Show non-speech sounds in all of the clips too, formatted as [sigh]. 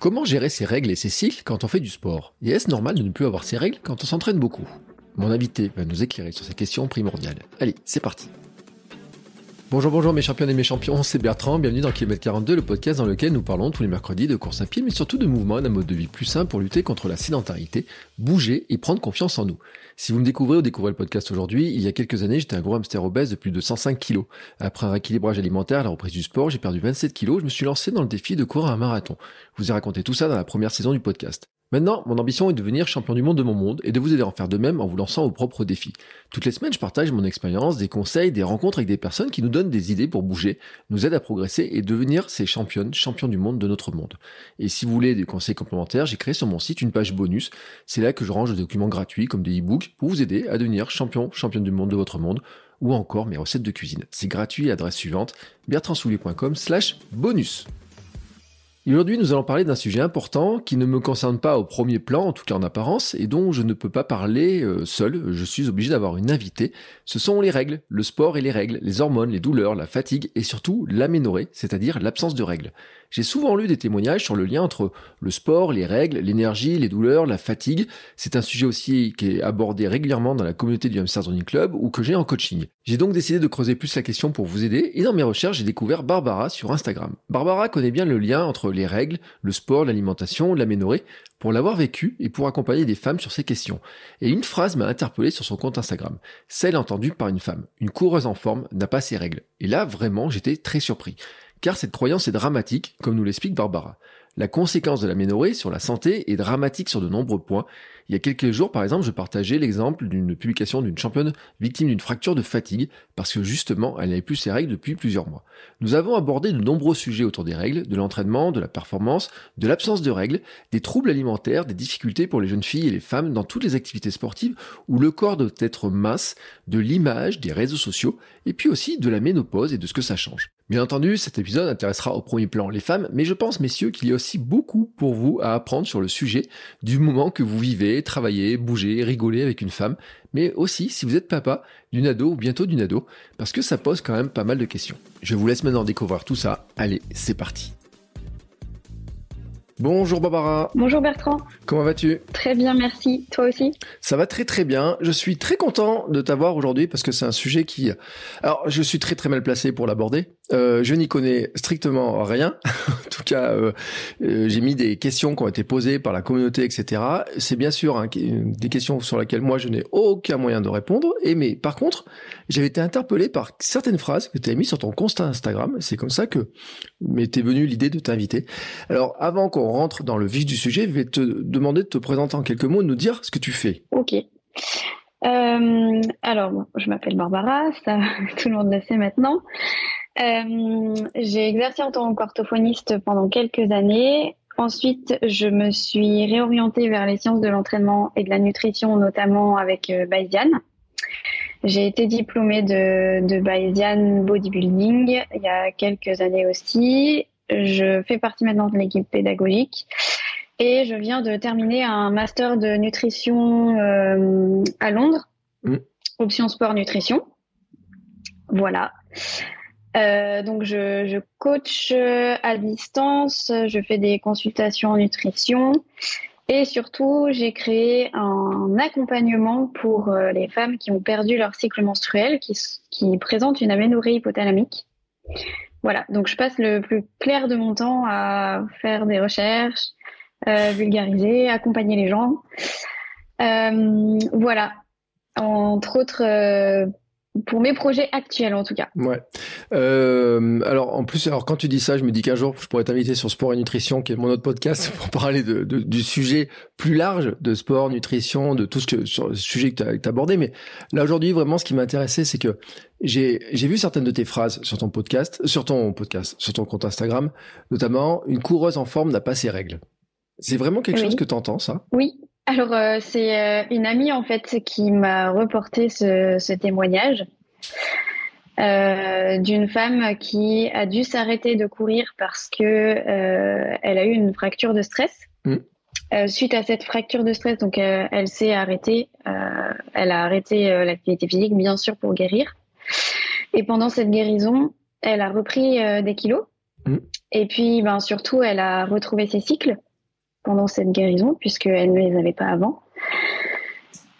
Comment gérer ses règles et ses cycles quand on fait du sport? Et est-ce normal de ne plus avoir ses règles quand on s'entraîne beaucoup? Mon invité va nous éclairer sur ces questions primordiales. Allez, c'est parti Bonjour, bonjour mes champions et mes champions, c'est Bertrand, bienvenue dans Kilomètre 42, le podcast dans lequel nous parlons tous les mercredis de course à pied, mais surtout de mouvement, d'un mode de vie plus simple pour lutter contre la sédentarité, bouger et prendre confiance en nous. Si vous me découvrez ou découvrez le podcast aujourd'hui, il y a quelques années, j'étais un gros hamster obèse de plus de 105 kilos. Après un rééquilibrage alimentaire la reprise du sport, j'ai perdu 27 kilos, je me suis lancé dans le défi de courir un marathon. Je vous ai raconté tout ça dans la première saison du podcast. Maintenant, mon ambition est de devenir champion du monde de mon monde et de vous aider à en faire de même en vous lançant vos propres défis. Toutes les semaines, je partage mon expérience, des conseils, des rencontres avec des personnes qui nous donnent des idées pour bouger, nous aident à progresser et devenir ces championnes, champions du monde de notre monde. Et si vous voulez des conseils complémentaires, j'ai créé sur mon site une page bonus. C'est là que je range des documents gratuits comme des e-books pour vous aider à devenir champion, championne du monde de votre monde ou encore mes recettes de cuisine. C'est gratuit à l'adresse suivante bertrandsoulier.com slash bonus. Aujourd'hui, nous allons parler d'un sujet important qui ne me concerne pas au premier plan, en tout cas en apparence, et dont je ne peux pas parler euh, seul. Je suis obligé d'avoir une invitée. Ce sont les règles, le sport et les règles, les hormones, les douleurs, la fatigue et surtout l'aménorrhée, c'est-à-dire l'absence de règles. J'ai souvent lu des témoignages sur le lien entre le sport, les règles, l'énergie, les douleurs, la fatigue. C'est un sujet aussi qui est abordé régulièrement dans la communauté du Hamster Running Club ou que j'ai en coaching. J'ai donc décidé de creuser plus la question pour vous aider et dans mes recherches, j'ai découvert Barbara sur Instagram. Barbara connaît bien le lien entre les règles, le sport, l'alimentation, l'aménorrhée pour l'avoir vécu et pour accompagner des femmes sur ces questions. Et une phrase m'a interpellé sur son compte Instagram, celle entendue par une femme. Une coureuse en forme n'a pas ses règles. Et là, vraiment, j'étais très surpris car cette croyance est dramatique, comme nous l'explique Barbara. La conséquence de la ménorrhée sur la santé est dramatique sur de nombreux points. Il y a quelques jours, par exemple, je partageais l'exemple d'une publication d'une championne victime d'une fracture de fatigue parce que justement, elle n'avait plus ses règles depuis plusieurs mois. Nous avons abordé de nombreux sujets autour des règles, de l'entraînement, de la performance, de l'absence de règles, des troubles alimentaires, des difficultés pour les jeunes filles et les femmes dans toutes les activités sportives où le corps doit être mince, de l'image, des réseaux sociaux, et puis aussi de la ménopause et de ce que ça change. Bien entendu, cet épisode intéressera au premier plan les femmes, mais je pense, messieurs, qu'il y a aussi beaucoup pour vous à apprendre sur le sujet du moment que vous vivez, travaillez, bougez, rigolez avec une femme, mais aussi si vous êtes papa d'une ado ou bientôt d'une ado, parce que ça pose quand même pas mal de questions. Je vous laisse maintenant découvrir tout ça. Allez, c'est parti. Bonjour Barbara. Bonjour Bertrand. Comment vas-tu? Très bien, merci. Toi aussi? Ça va très très bien. Je suis très content de t'avoir aujourd'hui parce que c'est un sujet qui... Alors, je suis très très mal placé pour l'aborder. Euh, je n'y connais strictement rien. [laughs] en tout cas, euh, euh, j'ai mis des questions qui ont été posées par la communauté, etc. C'est bien sûr hein, des questions sur lesquelles moi je n'ai aucun moyen de répondre. Et mais par contre, j'avais été interpellé par certaines phrases que tu as mis sur ton constat Instagram. C'est comme ça que m'était venue l'idée de t'inviter. Alors, avant qu'on rentre dans le vif du sujet, je vais te demander de te présenter en quelques mots, de nous dire ce que tu fais. Ok. Euh, alors, je m'appelle Barbara, ça [laughs] tout le monde le sait maintenant. Euh, j'ai exercé en tant qu'orthophoniste pendant quelques années. Ensuite, je me suis réorientée vers les sciences de l'entraînement et de la nutrition, notamment avec euh, Bayesian. J'ai été diplômée de, de Bayesian Bodybuilding il y a quelques années aussi. Je fais partie maintenant de l'équipe pédagogique et je viens de terminer un master de nutrition euh, à Londres, mmh. option sport nutrition. Voilà. Euh, donc je, je, coach à distance, je fais des consultations en nutrition et surtout j'ai créé un accompagnement pour euh, les femmes qui ont perdu leur cycle menstruel, qui, qui présentent une aménorrhée hypothalamique. Voilà, donc je passe le plus clair de mon temps à faire des recherches, euh, vulgariser, accompagner les gens. Euh, voilà, entre autres euh, pour mes projets actuels en tout cas. Ouais. Euh, alors en plus, alors quand tu dis ça, je me dis qu'un jour je pourrais t'inviter sur Sport et Nutrition, qui est mon autre podcast, [laughs] pour parler de, de, du sujet plus large de sport, nutrition, de tout ce que sur le sujet que tu as, abordé. Mais là aujourd'hui, vraiment, ce qui m'intéressait, c'est que j'ai j'ai vu certaines de tes phrases sur ton podcast, sur ton podcast, sur ton compte Instagram, notamment une coureuse en forme n'a pas ses règles. C'est vraiment quelque chose que tu entends, ça? Oui. Alors euh, c'est euh, une amie en fait qui m'a reporté ce, ce témoignage. Euh, d'une femme qui a dû s'arrêter de courir parce que elle a eu une fracture de stress. Mm. Suite à cette fracture de stress, donc elle s'est arrêtée. elle a arrêté l'activité physique, bien sûr, pour guérir. Et pendant cette guérison, elle a repris des kilos. Mm. Et puis, ben surtout, elle a retrouvé ses cycles pendant cette guérison puisqu'elle ne les avait pas avant.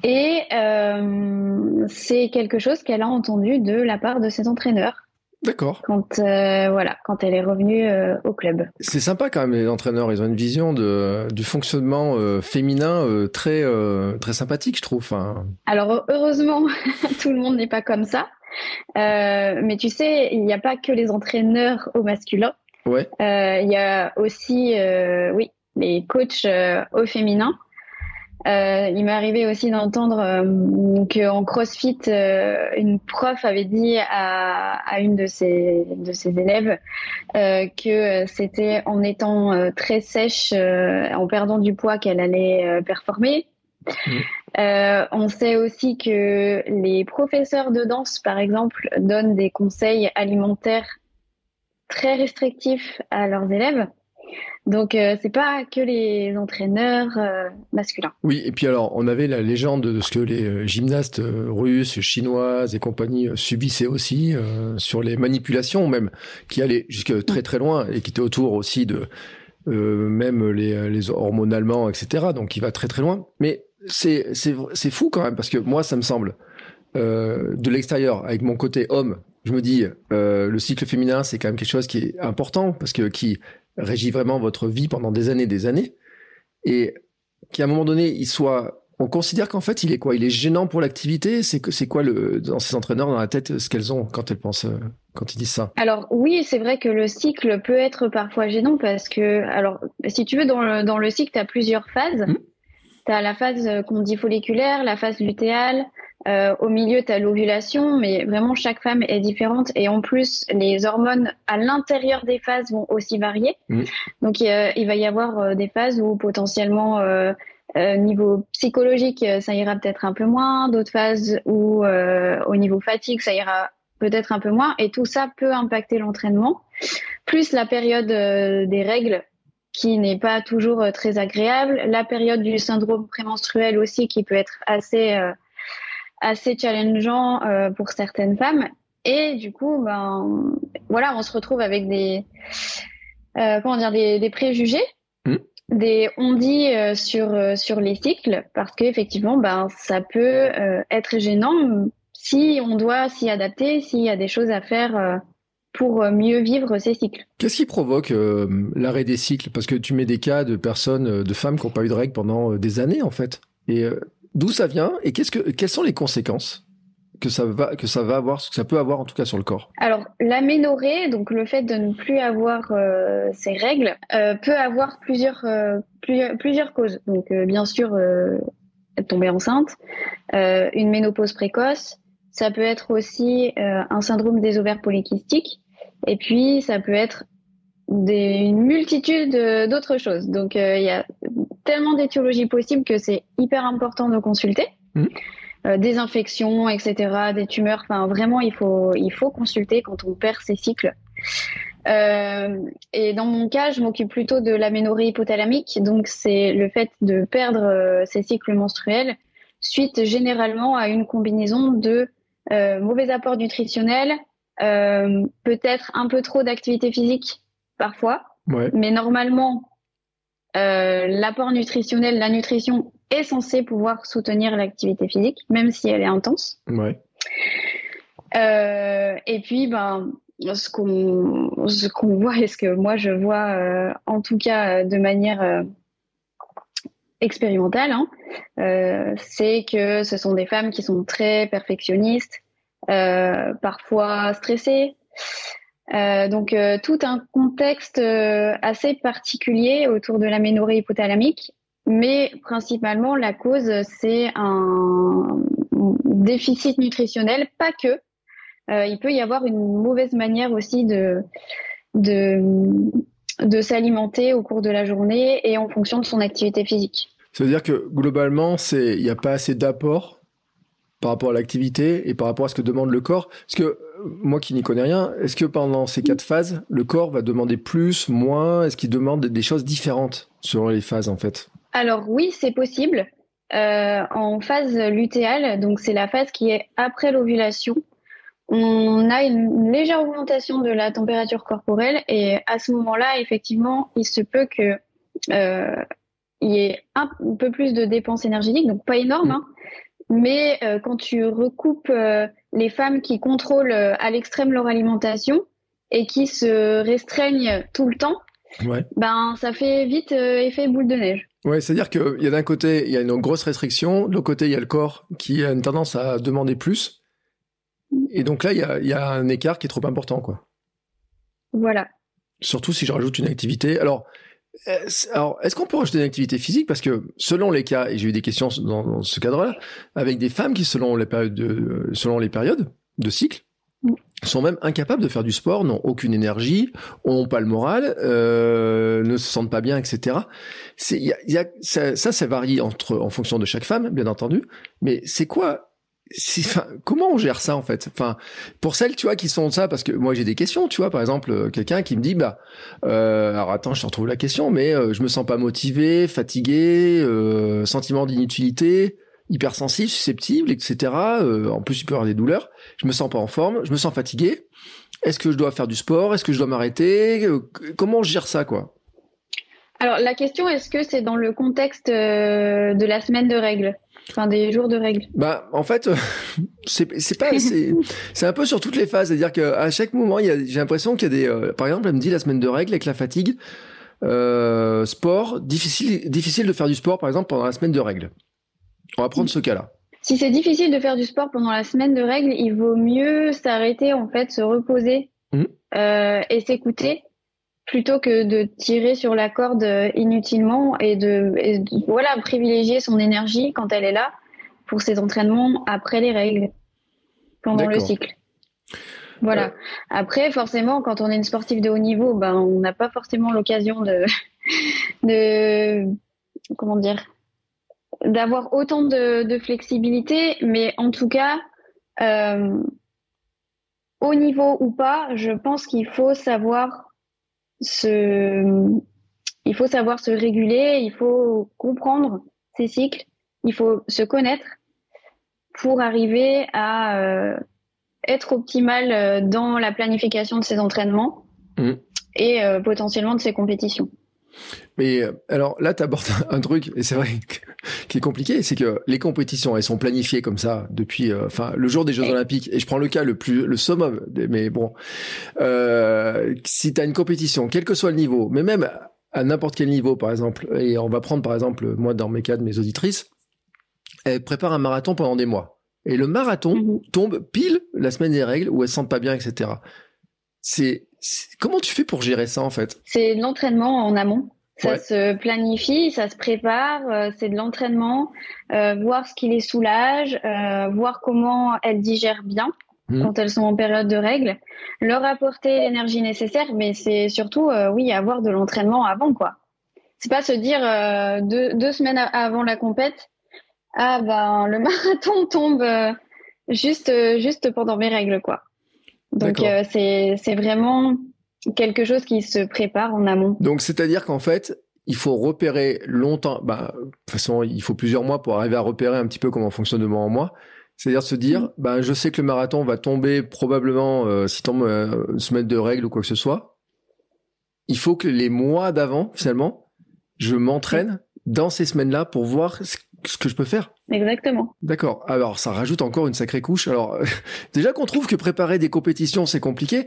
Et euh, c'est quelque chose qu'elle a entendu de la part de ses entraîneurs. D'accord. Quand euh, voilà, quand elle est revenue euh, au club. C'est sympa quand même les entraîneurs, ils ont une vision de du fonctionnement féminin très très sympathique, je trouve. Alors heureusement, [laughs] tout le monde n'est pas comme ça. mais tu sais, il n'y a pas que les entraîneurs au masculin. Ouais. Il y a aussi, oui, les coachs au féminin. Euh, il m'est arrivé aussi d'entendre euh, qu'en CrossFit, euh, une prof avait dit à, à, une de ses, de ses élèves euh, que c'était en étant très sèche, en perdant du poids, qu'elle allait performer. Mmh. on sait aussi que les professeurs de danse, par exemple, donnent des conseils alimentaires très restrictifs à leurs élèves. Donc euh, c'est pas que les entraîneurs euh, masculins. Oui, et puis alors on avait la légende de ce que les euh, gymnastes russes, chinoises et compagnie subissaient aussi sur les manipulations même qui allaient jusque très très loin et qui étaient autour aussi de même les, les hormonalement etc. Donc qui va très très loin. Mais c'est fou quand même parce que moi ça me semble de l'extérieur avec mon côté homme je me dis, le cycle féminin, c'est quand même quelque chose qui est important parce que qui régit vraiment votre vie pendant des années, des années, et qu'à un moment donné, il soit, on considère qu'en fait, il est quoi? Il est gênant pour l'activité? C'est c'est quoi le dans ces entraîneurs dans la tête ce qu'elles ont quand elles pensent euh, quand ils disent ça? Alors oui, c'est vrai que le cycle peut être parfois gênant parce que alors si tu veux dans le dans le cycle, tu as plusieurs phases. Mmh. Tu as la phase euh, qu'on dit folliculaire, la phase lutéale, euh, au milieu, tu as l'ovulation, mais vraiment chaque femme est différente. Et en plus, les hormones à l'intérieur des phases vont aussi varier. Mmh. Donc, il va y avoir euh, des phases où potentiellement, euh, euh, niveau psychologique, ça ira peut-être un peu moins. D'autres phases où, au niveau fatigue, ça ira peut-être un peu moins. Et tout ça peut impacter l'entraînement. Plus la période des règles qui n'est pas toujours très agréable. La période du syndrome prémenstruel aussi qui peut être assez assez challengeant euh, pour certaines femmes. Et du coup, ben, voilà, on se retrouve avec des, euh, comment dire, des, des préjugés, mmh. des on-dit euh, sur, sur les cycles, parce qu'effectivement, ben, ça peut être gênant si on doit s'y adapter, s'il y a des choses à faire pour mieux vivre ces cycles. Qu'est-ce qui provoque l'arrêt des cycles? Parce que tu mets des cas de personnes, de femmes qui n'ont pas eu de règles pendant des années, en fait. Et D'où ça vient et qu'est-ce que, quelles sont les conséquences que ça va que ça va avoir, que ça peut avoir en tout cas sur le corps? Alors l'aménorrhée, donc le fait de ne plus avoir euh, ces règles, euh, peut avoir plusieurs euh, plusieurs, plusieurs causes. Donc bien sûr tomber enceinte, une ménopause précoce, ça peut être aussi un syndrome des ovaires polykystiques, et puis ça peut être des, une multitude d'autres choses. Donc il y a tellement d'étiologies possibles que c'est hyper important de consulter. Mmh. Euh, des infections, etc., des tumeurs. Enfin, vraiment, il faut, il faut consulter quand on perd ses cycles. Euh, et dans mon cas, je m'occupe plutôt de l'aménorrhée hypothalamique. Donc, c'est le fait de perdre euh, ses cycles menstruels suite généralement à une combinaison de mauvais apports nutritionnels, peut-être un peu trop d'activité physique parfois. Mais normalement, euh, l'apport nutritionnel, la nutrition est censée pouvoir soutenir l'activité physique, même si elle est intense. Ouais. Euh, et puis, ben, ce qu'on ce qu'on voit et ce que moi je vois, euh, en tout cas de manière expérimentale, hein, c'est que ce sont des femmes qui sont très perfectionnistes, parfois stressées, Euh, donc tout un contexte assez particulier autour de l'aménorrhée hypothalamique, mais principalement la cause c'est un déficit nutritionnel, pas que. il peut y avoir une mauvaise manière aussi de de, s'alimenter au cours de la journée et en fonction de son activité physique. Ça veut dire que globalement, il n'y a pas assez d'apport par rapport à l'activité et par rapport à ce que demande le corps? Parce que euh, moi qui n'y connais rien, est-ce que pendant ces quatre phases, le corps va demander plus, moins? Est-ce qu'il demande des choses différentes selon les phases en fait? Alors oui, c'est possible. Euh, en phase lutéale, donc c'est la phase qui est après l'ovulation, on a une légère augmentation de la température corporelle et à ce moment-là, effectivement, il se peut que euh, il y ait un peu plus de dépenses énergétiques, donc pas énorme, hein, mais euh, quand tu recoupes euh, les femmes qui contrôlent euh, à l'extrême leur alimentation et qui se restreignent tout le temps, ben ça fait vite effet boule de neige. Ouais, c'est-à-dire qu'il y a d'un côté, il y a une grosse restriction, de l'autre côté, il y a le corps qui a une tendance à demander plus. Et donc là, il y a, y a, un écart qui est trop important, quoi. Voilà. Surtout si je rajoute une activité. Alors, alors, est-ce qu'on peut rajouter une activité physique? Parce que selon les cas, et j'ai eu des questions dans, ce cadre-là, avec des femmes qui, selon les périodes de, selon les périodes de cycle, sont même incapables de faire du sport, n'ont aucune énergie, n'ont pas le moral, euh, ne se sentent pas bien, etc. Y a, y a, ça, ça, ça varie entre, en fonction de chaque femme, bien entendu. Mais c'est quoi comment on gère ça en fait? Enfin, pour celles tu vois qui sont ça, parce que moi j'ai des questions, tu vois, par exemple euh, quelqu'un qui me dit bah, euh, alors attends, je te retrouve la question, mais euh, je me sens pas motivé, fatigué, euh, sentiment d'inutilité, hypersensible, susceptible, etc. en plus il peut avoir des douleurs. Je me sens pas en forme, je me sens fatigué. Est-ce que je dois faire du sport Est-ce que je dois m'arrêter Comment je gère ça quoi? Alors la question, est-ce que c'est dans le contexte de la semaine de règles? Enfin, des jours de règles. Bah, en fait, [laughs] c'est c'est pas c'est c'est un peu sur toutes les phases, c'est-à-dire qu'à chaque moment, il y a j'ai l'impression qu'il y a des euh, par exemple, elle me dit la semaine de règles avec la fatigue euh, sport, difficile difficile de faire du sport par exemple pendant la semaine de règles. On va prendre ce cas-là. Si c'est difficile de faire du sport pendant la semaine de règles, il vaut mieux s'arrêter en fait, se reposer mmh. euh, et s'écouter plutôt que de tirer sur la corde euh, inutilement et de, voilà privilégier son énergie quand elle est là pour ses entraînements après les règles pendant le cycle. Voilà. Après, forcément, quand on est une sportive de haut niveau, ben, on n'a pas forcément l'occasion de, [laughs] de, comment dire, d'avoir autant de, flexibilité, mais en tout cas, euh, haut niveau ou pas, je pense qu'il faut savoir se, il faut savoir se réguler, il faut comprendre ces cycles, il faut se connaître pour arriver à euh, être optimal euh, dans la planification de ses entraînements mmh. et euh, potentiellement de ses compétitions. Mais alors là, tu abordes [laughs] un truc, et c'est vrai, qui est compliqué, c'est que les compétitions, elles sont planifiées comme ça depuis, euh, enfin, le jour des Jeux Olympiques. Et je prends le cas le plus, le summum. Mais bon, euh, si tu as une compétition, quel que soit le niveau, mais même à n'importe quel niveau, par exemple, et on va prendre par exemple, moi dans mes cas de mes auditrices, elles préparent un marathon pendant des mois. Et le marathon mhm. tombe pile la semaine des règles où elles se sentent pas bien, etc. C'est comment tu fais pour gérer ça en fait? C'est l'entraînement en amont. Ça se planifie, ça se prépare, euh, c'est de l'entraînement, euh, voir ce qui les soulage, euh, voir comment elles digèrent bien mmh. quand elles sont en période de règles, leur apporter l'énergie nécessaire, mais c'est surtout, oui, avoir de l'entraînement avant, quoi. C'est pas se dire deux, deux, semaines avant la compète, ah ben le [laughs] marathon tombe juste, juste pendant mes règles, quoi. Donc c'est c'est vraiment quelque chose qui se prépare en amont. Donc, c'est-à-dire qu'en fait, il faut repérer longtemps. Bah, de toute façon, il faut plusieurs mois pour arriver à repérer un petit peu comment fonctionne de mois en mois. C'est-à-dire se dire, mm. bah, je sais que le marathon va tomber probablement euh, si tombe euh, une semaine de règles ou quoi que ce soit. Il faut que les mois d'avant, finalement, je m'entraîne dans ces semaines-là pour voir ce que je peux faire. Exactement. D'accord. Alors, ça rajoute encore une sacrée couche. Alors, [laughs] déjà qu'on trouve que préparer des compétitions, c'est compliqué.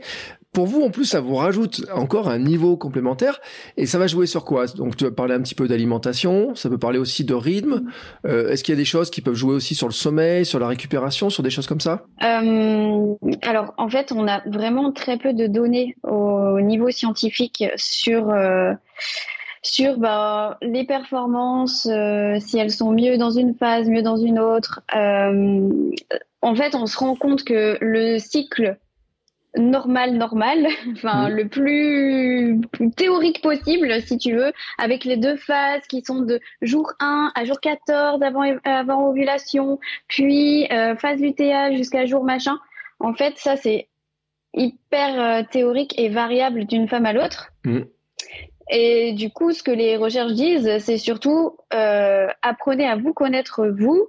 Pour vous, en plus, ça vous rajoute encore un niveau complémentaire. Et ça va jouer sur quoi? Donc, tu vas parler un petit peu d'alimentation. Ça peut parler aussi de rythme. Euh, est-ce qu'il y a des choses qui peuvent jouer aussi sur le sommeil, sur la récupération, sur des choses comme ça? Euh, Alors, en fait, on a vraiment très peu de données au niveau scientifique sur euh, sur bah, les performances, si elles sont mieux dans une phase, mieux dans une autre. En fait, on se rend compte que le cycle normal, normal, [laughs] enfin le plus, théorique possible, si tu veux, avec les deux phases qui sont de jour 1 à jour 14 avant, avant ovulation, puis euh, phase lutéale jusqu'à jour machin. En fait, ça c'est hyper théorique et variable d'une femme à l'autre. Mmh. Et du coup, ce que les recherches disent, c'est surtout euh, apprenez à vous connaître vous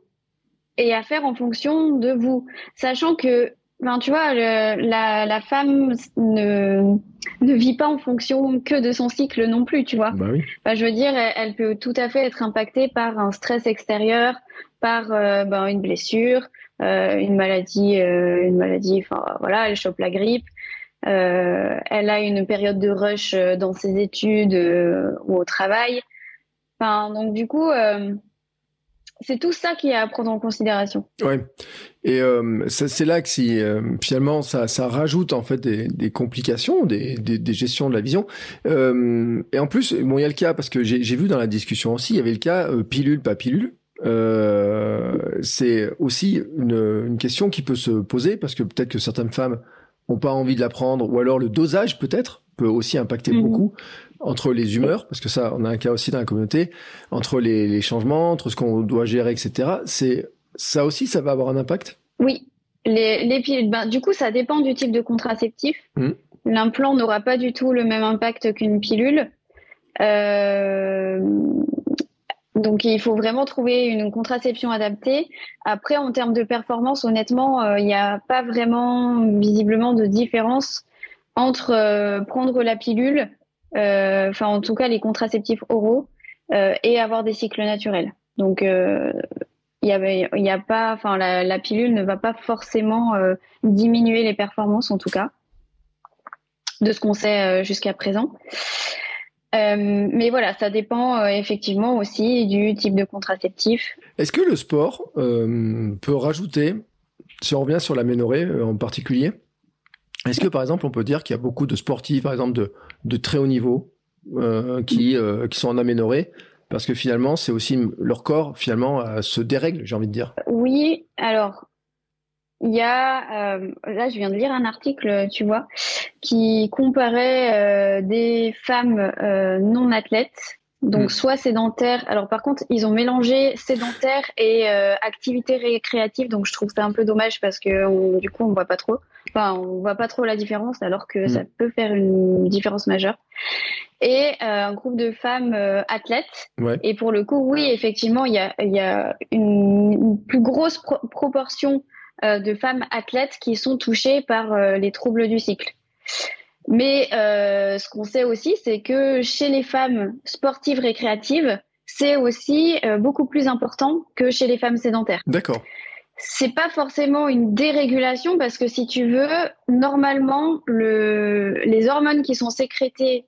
et à faire en fonction de vous, sachant que, ben, tu vois, la, la, femme ne, ne vit pas en fonction que de son cycle non plus, tu vois. Bah oui. Ben, je veux dire, elle, peut tout à fait être impactée par un stress extérieur, par euh, ben, une blessure, euh, une maladie, euh, une maladie, enfin voilà, elle chope la grippe. Elle a une période de rush dans ses études ou au travail. Enfin, donc du coup, c'est tout ça qui est à prendre en considération. Ouais. Et c'est là que si finalement ça, ça rajoute en fait des, des complications, des, des, des, gestions de la vision. et en plus, bon, il y a le cas parce que j'ai vu dans la discussion aussi, il y avait le cas pilule pas pilule. c'est aussi une, une question qui peut se poser parce que peut-être que certaines femmes ont pas envie de la prendre, ou alors le dosage peut-être peut aussi impacter mhm. beaucoup entre les humeurs, parce que ça, on a un cas aussi dans la communauté, entre les, changements, entre ce qu'on doit gérer, etc. C'est ça aussi, ça va avoir un impact? Oui, les, les pilules. Ben, du coup, ça dépend du type de contraceptif. Hmm. L'implant n'aura pas du tout le même impact qu'une pilule. Euh, donc il faut vraiment trouver une contraception adaptée. Après, en termes de performance, honnêtement, euh, il n'y a pas vraiment visiblement de différence entre euh, prendre la pilule, enfin en tout cas les contraceptifs oraux, et avoir des cycles naturels. Donc il y a, pas, enfin la, pilule ne va pas forcément diminuer les performances en tout cas de ce qu'on sait jusqu'à présent. Euh, mais voilà, ça dépend euh, effectivement aussi du type de contraceptif. Est-ce que le sport euh, peut rajouter, si on revient sur la ménorée en particulier, est-ce que par exemple on peut dire qu'il y a beaucoup de sportifs, par exemple de, de très haut niveau, qui, qui sont en aménorée parce que finalement c'est aussi leur corps finalement se dérègle, j'ai envie de dire. Oui, alors il y a, euh, là je viens de lire un article, tu vois, qui comparait euh, des femmes euh, non athlètes, donc mm. soit sédentaires. Alors par contre, ils ont mélangé sédentaires et activités récréatives, donc je trouve ça un peu dommage parce que du coup on voit pas trop. Enfin, on voit pas trop la différence, alors que ça mm. peut faire une différence majeure. Et un groupe de femmes athlètes. Et pour le coup, oui, effectivement, il y a, y a une, plus grosse proportion euh, de femmes athlètes qui sont touchées par euh, les troubles du cycle. Mais euh, ce qu'on sait aussi, c'est que chez les femmes sportives récréatives, c'est aussi beaucoup plus important que chez les femmes sédentaires. D'accord. C'est pas forcément une dérégulation parce que si tu veux, normalement, le, les hormones qui sont sécrétées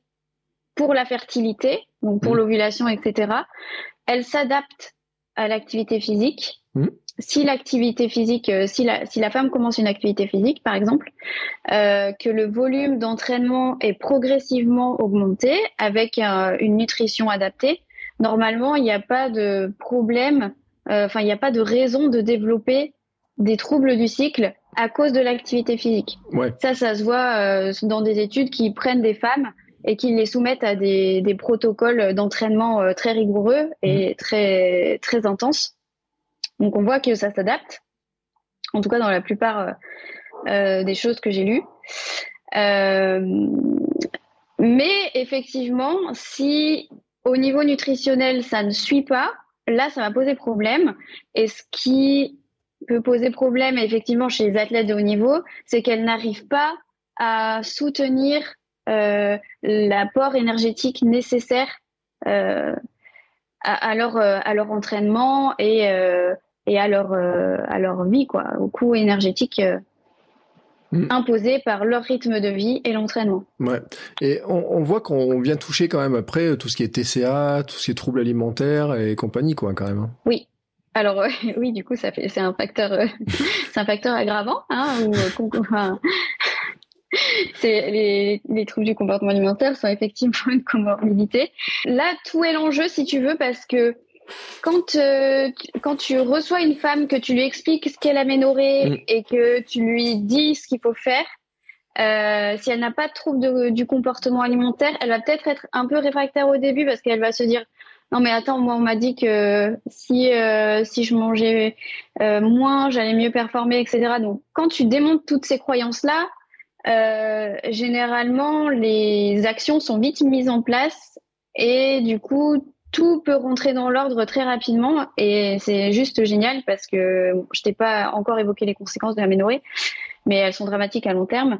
pour la fertilité, donc pour mmh. l'ovulation, etc., elles s'adaptent à l'activité physique. Mmh si l'activité physique, euh, si la, si la femme commence une activité physique, par exemple, euh, que le volume d'entraînement est progressivement augmenté avec une nutrition adaptée, normalement, il n'y a pas de problème, euh, enfin, il n'y a pas de raison de développer des troubles du cycle à cause de l'activité physique. Ouais. Ça, ça se voit euh, dans des études qui prennent des femmes et qui les soumettent à des, des protocoles d'entraînement euh, très rigoureux et mmh. très très intenses donc on voit que ça s'adapte, en tout cas dans la plupart euh, euh, des choses que j'ai lues. Euh, mais effectivement, si au niveau nutritionnel ça ne suit pas, là ça va poser problème. Et ce qui peut poser problème effectivement chez les athlètes de haut niveau, c'est qu'elles n'arrivent pas à soutenir l'apport énergétique nécessaire à, leur à leur entraînement et et à leur, euh, à leur vie, quoi, au coût énergétique euh, mm. imposés par leur rythme de vie et l'entraînement. Ouais. Et on, voit qu'on vient toucher quand même après tout ce qui est TCA, tout ce qui est troubles alimentaires et compagnie, quoi, quand même. Hein. Oui. Alors [laughs] oui, du coup, ça fait, c'est un facteur, euh, [laughs] c'est un facteur aggravant, hein, [laughs] c'est les, les, troubles du comportement alimentaire sont effectivement une comorbidité. Là, tout est l'enjeu, si tu veux, parce que quand, euh, quand tu reçois une femme, que tu lui expliques ce qu'est l'aménorrhée mm. et que tu lui dis ce qu'il faut faire, euh, si elle n'a pas de trouble du comportement alimentaire, elle va peut-être être un peu réfractaire au début parce qu'elle va se dire non mais attends moi on m'a dit que si euh, si je mangeais euh, moins j'allais mieux performer etc donc quand tu démontes toutes ces croyances là euh, généralement les actions sont vite mises en place et du coup tout peut rentrer dans l'ordre très rapidement et c'est juste génial parce que je t'ai pas encore évoqué les conséquences de la ménorrhée, mais elles sont dramatiques à long terme.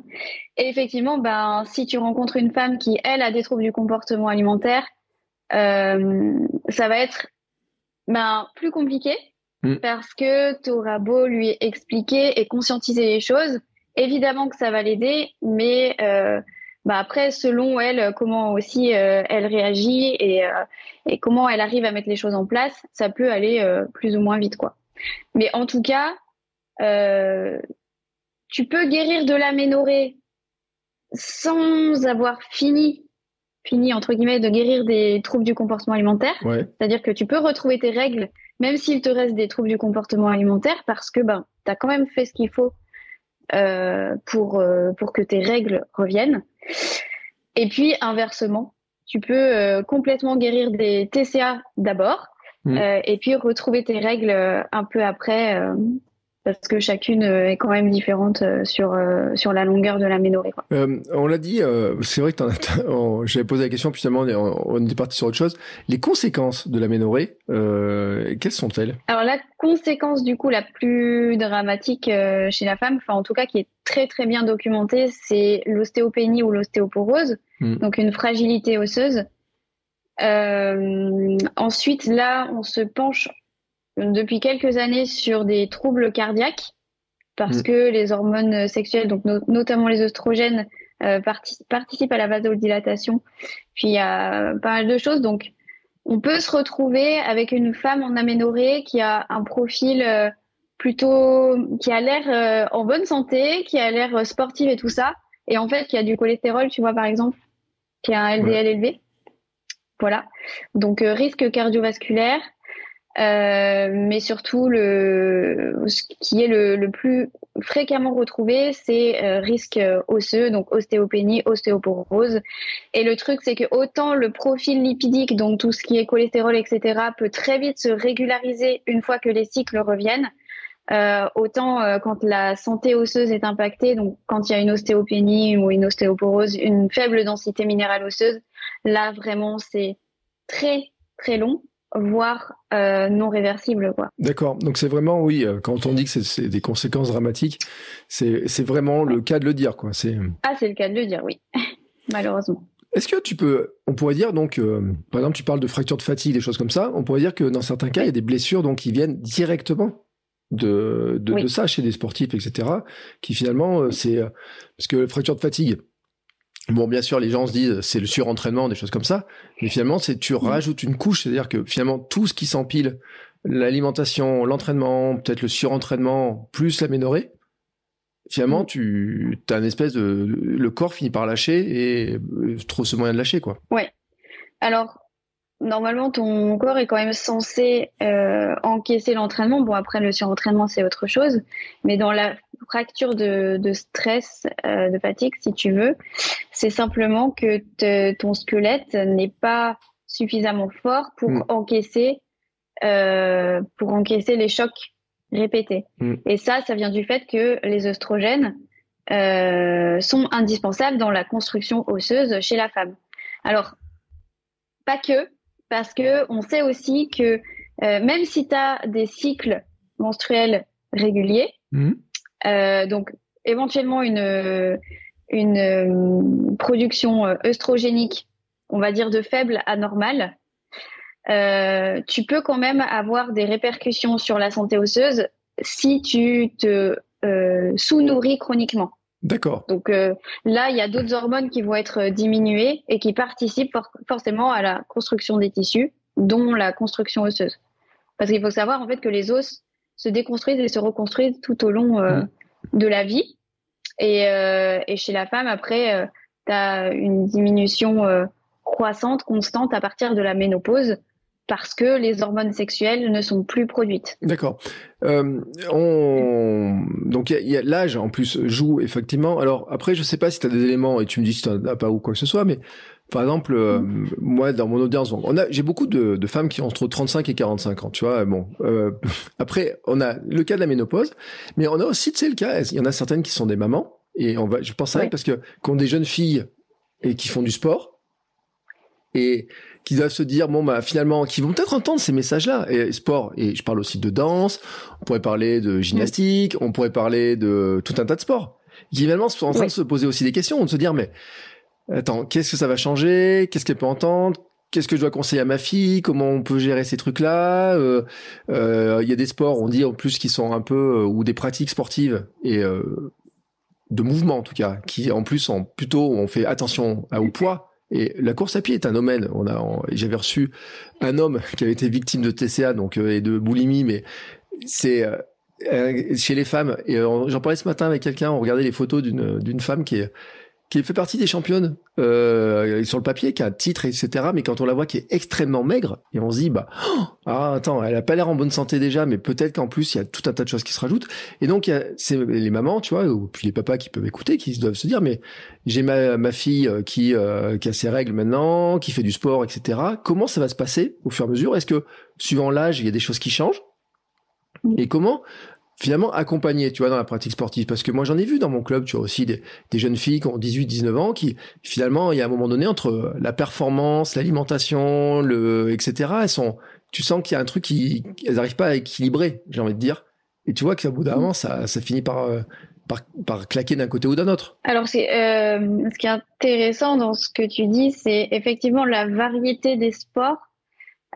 Et effectivement, ben, si tu rencontres une femme qui, elle, a des troubles du comportement alimentaire, euh, ça va être ben, plus compliqué mm. parce que tu auras beau lui expliquer et conscientiser les choses. Évidemment que ça va l'aider, mais euh, bah après, selon elle, comment aussi euh, elle réagit et, euh, et comment elle arrive à mettre les choses en place, ça peut aller euh, plus ou moins vite, quoi. Mais en tout cas, tu peux guérir de l'aménorrhée sans avoir fini, fini entre guillemets, de guérir des troubles du comportement alimentaire. C'est-à-dire que tu peux retrouver tes règles, même s'il te reste des troubles du comportement alimentaire, parce que ben, tu as quand même fait ce qu'il faut pour, pour que tes règles reviennent. Et puis inversement, tu peux euh, complètement guérir des TCA d'abord mmh. euh, et puis retrouver tes règles euh, un peu après parce que chacune est quand même différente sur sur la longueur de la ménorrhée. on l'a dit, c'est vrai que j'avais posé la question puis finalement on, on est parti sur autre chose. Les conséquences de la ménorrhée, quelles sont-elles? Alors la conséquence du coup la plus dramatique chez la femme, enfin en tout cas qui est très très bien documentée, c'est l'ostéopénie ou l'ostéoporose, hmm. donc une fragilité osseuse. Euh, ensuite, là, on se penche depuis quelques années sur des troubles cardiaques parce hmm. que les hormones sexuelles, donc notamment les oestrogènes, euh, participent à la vasodilatation. Puis il y a pas mal de choses. Donc, on peut se retrouver avec une femme en aménorrhée qui a un profil euh, plutôt qui a l'air euh, en bonne santé, qui a l'air sportive et tout ça, et en fait qui a du cholestérol, tu vois par exemple, qui a un LDL élevé. Voilà. Donc euh, risque cardiovasculaire, mais surtout le ce qui est le, le plus fréquemment retrouvé, c'est risque osseux, donc ostéopénie, ostéoporose. Et le truc, c'est que autant le profil lipidique, donc tout ce qui est cholestérol, etc., peut très vite se régulariser une fois que les cycles reviennent. Euh, autant euh, quand la santé osseuse est impactée, donc quand il y a une ostéopénie ou une ostéoporose, une faible densité minérale osseuse, là vraiment c'est très très long voire euh, non réversible quoi. D'accord. Donc c'est vraiment oui quand on dit que c'est des conséquences dramatiques, c'est vraiment le cas de le dire quoi. C'est Ah, c'est le cas de le dire, oui. [laughs] Malheureusement. Est-ce que tu peux, on pourrait dire donc, par exemple, tu parles de fracture de fatigue, des choses comme ça. On pourrait dire que dans certains cas, il y a des blessures donc qui viennent directement de, de, ça chez des sportifs, etc. Qui finalement, euh, c'est euh, parce que fracture de fatigue. Bon, bien sûr, les gens se disent c'est le surentraînement, des choses comme ça, mais finalement, c'est tu rajoutes une couche, c'est-à-dire que finalement tout ce qui s'empile, l'alimentation, l'entraînement, peut-être le surentraînement, plus l'aménorrhée, finalement, mm. tu as une espèce de le corps finit par lâcher et euh, trop ce moyen de lâcher, quoi. Ouais. Alors, normalement, ton corps est quand même censé euh, encaisser l'entraînement. Bon, après, le surentraînement, c'est autre chose. Mais dans la fracture de, stress, euh, de fatigue, si tu veux, c'est simplement que ton squelette n'est pas suffisamment fort pour mm. encaisser euh, pour encaisser les chocs répétés. Mm. Et ça, ça vient du fait que les oestrogènes sont indispensables dans la construction osseuse chez la femme. Alors, pas que, parce que on sait aussi que euh, même si tu as des cycles menstruels réguliers, mmh. Euh, donc éventuellement une, une euh, production œstrogénique, on va dire de faible à normale, tu peux quand même avoir des répercussions sur la santé osseuse si tu te sous-nourris chroniquement. D'accord. Donc là, il y a d'autres hormones qui vont être diminuées et qui participent forcément à la construction des tissus, dont la construction osseuse. Parce qu'il faut savoir en fait que les os se déconstruisent et se reconstruisent tout au long mmh. de la vie. Et, et, chez la femme, après, tu as une diminution croissante, constante à partir de la ménopause parce que les hormones sexuelles ne sont plus produites. D'accord. Euh, on... Donc y a, l'âge en plus joue effectivement. Alors après, je sais pas si tu as des éléments et tu me dis si tu n'en as pas ou quoi que ce soit, mais par exemple, euh, moi dans mon audience, on a, j'ai beaucoup de, de, femmes qui ont entre 35 et 45 ans, tu vois. Bon, euh, après, on a le cas de la ménopause, mais on a aussi, tu sais, le cas, il y en a certaines qui sont des mamans et on va, je pense à elles parce que qui ont des jeunes filles et qui font du sport et qui doivent se dire bon bah finalement qui vont peut-être entendre ces messages-là et sport et je parle aussi de danse, on pourrait parler de gymnastique, on pourrait parler de tout un tas de sports qui finalement sont en train de se poser aussi des questions, de se dire mais attends qu'est-ce que ça va changer, qu'est-ce qu'elle peut entendre, qu'est-ce que je dois conseiller à ma fille, comment on peut gérer ces trucs-là? Euh, euh, il y a des sports, on dit en plus qui sont un peu euh, ou des pratiques sportives et de mouvement en tout cas, qui en plus sont plutôt on fait attention au poids et la course à pied est un domaine. On a, j'avais reçu un homme [laughs] qui avait été victime de TCA donc euh, et de boulimie, mais c'est euh, euh, chez les femmes. Et j'en parlais ce matin avec quelqu'un. On regardait les photos d'une d'une femme qui est qui fait partie des championnes euh, sur le papier, qui a un titre, etc. Mais quand on la voit qui est extrêmement maigre, et on se dit, bah, oh, ah, attends, elle a pas l'air en bonne santé déjà, mais peut-être qu'en plus, il y a tout un tas de choses qui se rajoutent. Et donc, c'est les mamans, tu vois, ou puis les papas qui peuvent écouter, qui doivent se dire, mais j'ai ma, ma fille euh, qui, euh, qui a ses règles maintenant, qui fait du sport, etc. Comment ça va se passer au fur et à mesure? Est-ce que, suivant l'âge, il y a des choses qui changent? Et comment finalement accompagner, tu vois, dans la pratique sportive. Parce que moi, j'en ai vu dans mon club, tu vois, aussi des, jeunes filles qui ont 18, 19 ans, qui, finalement, il y a un moment donné, entre la performance, l'alimentation, le, etc., elles sont, tu sens qu'il y a un truc qui, elles n'arrivent pas à équilibrer, j'ai envie de dire. Et tu vois qu'à bout d'un moment, ça, ça finit par, euh, par, par claquer d'un côté ou d'un autre. Alors, c'est, euh, ce qui est intéressant dans ce que tu dis, c'est effectivement la variété des sports.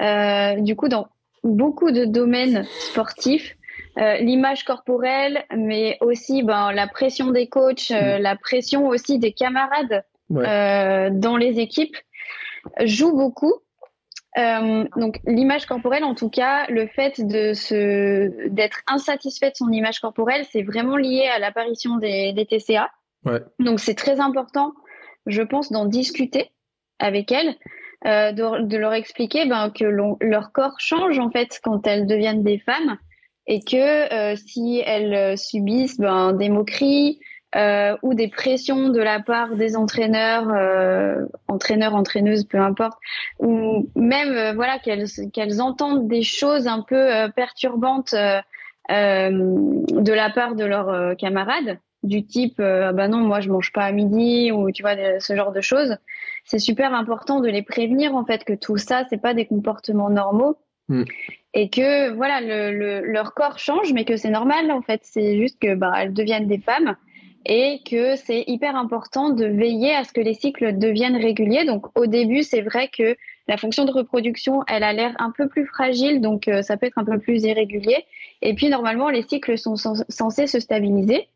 Euh, du coup, dans beaucoup de domaines sportifs, euh, l'image corporelle, mais aussi ben, la pression des coachs, euh, mm. la pression aussi des camarades euh, dans les équipes joue beaucoup. donc l'image corporelle, en tout cas, le fait de se d'être insatisfait de son image corporelle, c'est vraiment lié à l'apparition des, des, TCA. Donc c'est très important, je pense, d'en discuter avec elles, de, de, leur expliquer ben, que leur corps change en fait quand elles deviennent des femmes et que euh, si elles euh, subissent ben, des moqueries euh, ou des pressions de la part des entraîneurs, entraîneurs, entraîneuses, peu importe, ou même voilà qu'elles qu'elles entendent des choses un peu perturbantes de la part de leurs camarades, du type bah non moi je mange pas à midi ou tu vois ce genre de choses. C'est super important de les prévenir en fait que tout ça c'est pas des comportements normaux. Mm. Et que voilà le, leur corps change mais que c'est normal en fait. C'est juste que bah elles deviennent des femmes et que c'est hyper important de veiller à ce que les cycles deviennent réguliers. Donc au début c'est vrai que la fonction de reproduction elle a l'air un peu plus fragile donc euh, ça peut être un peu plus irrégulier. Et puis normalement les cycles sont censés se stabiliser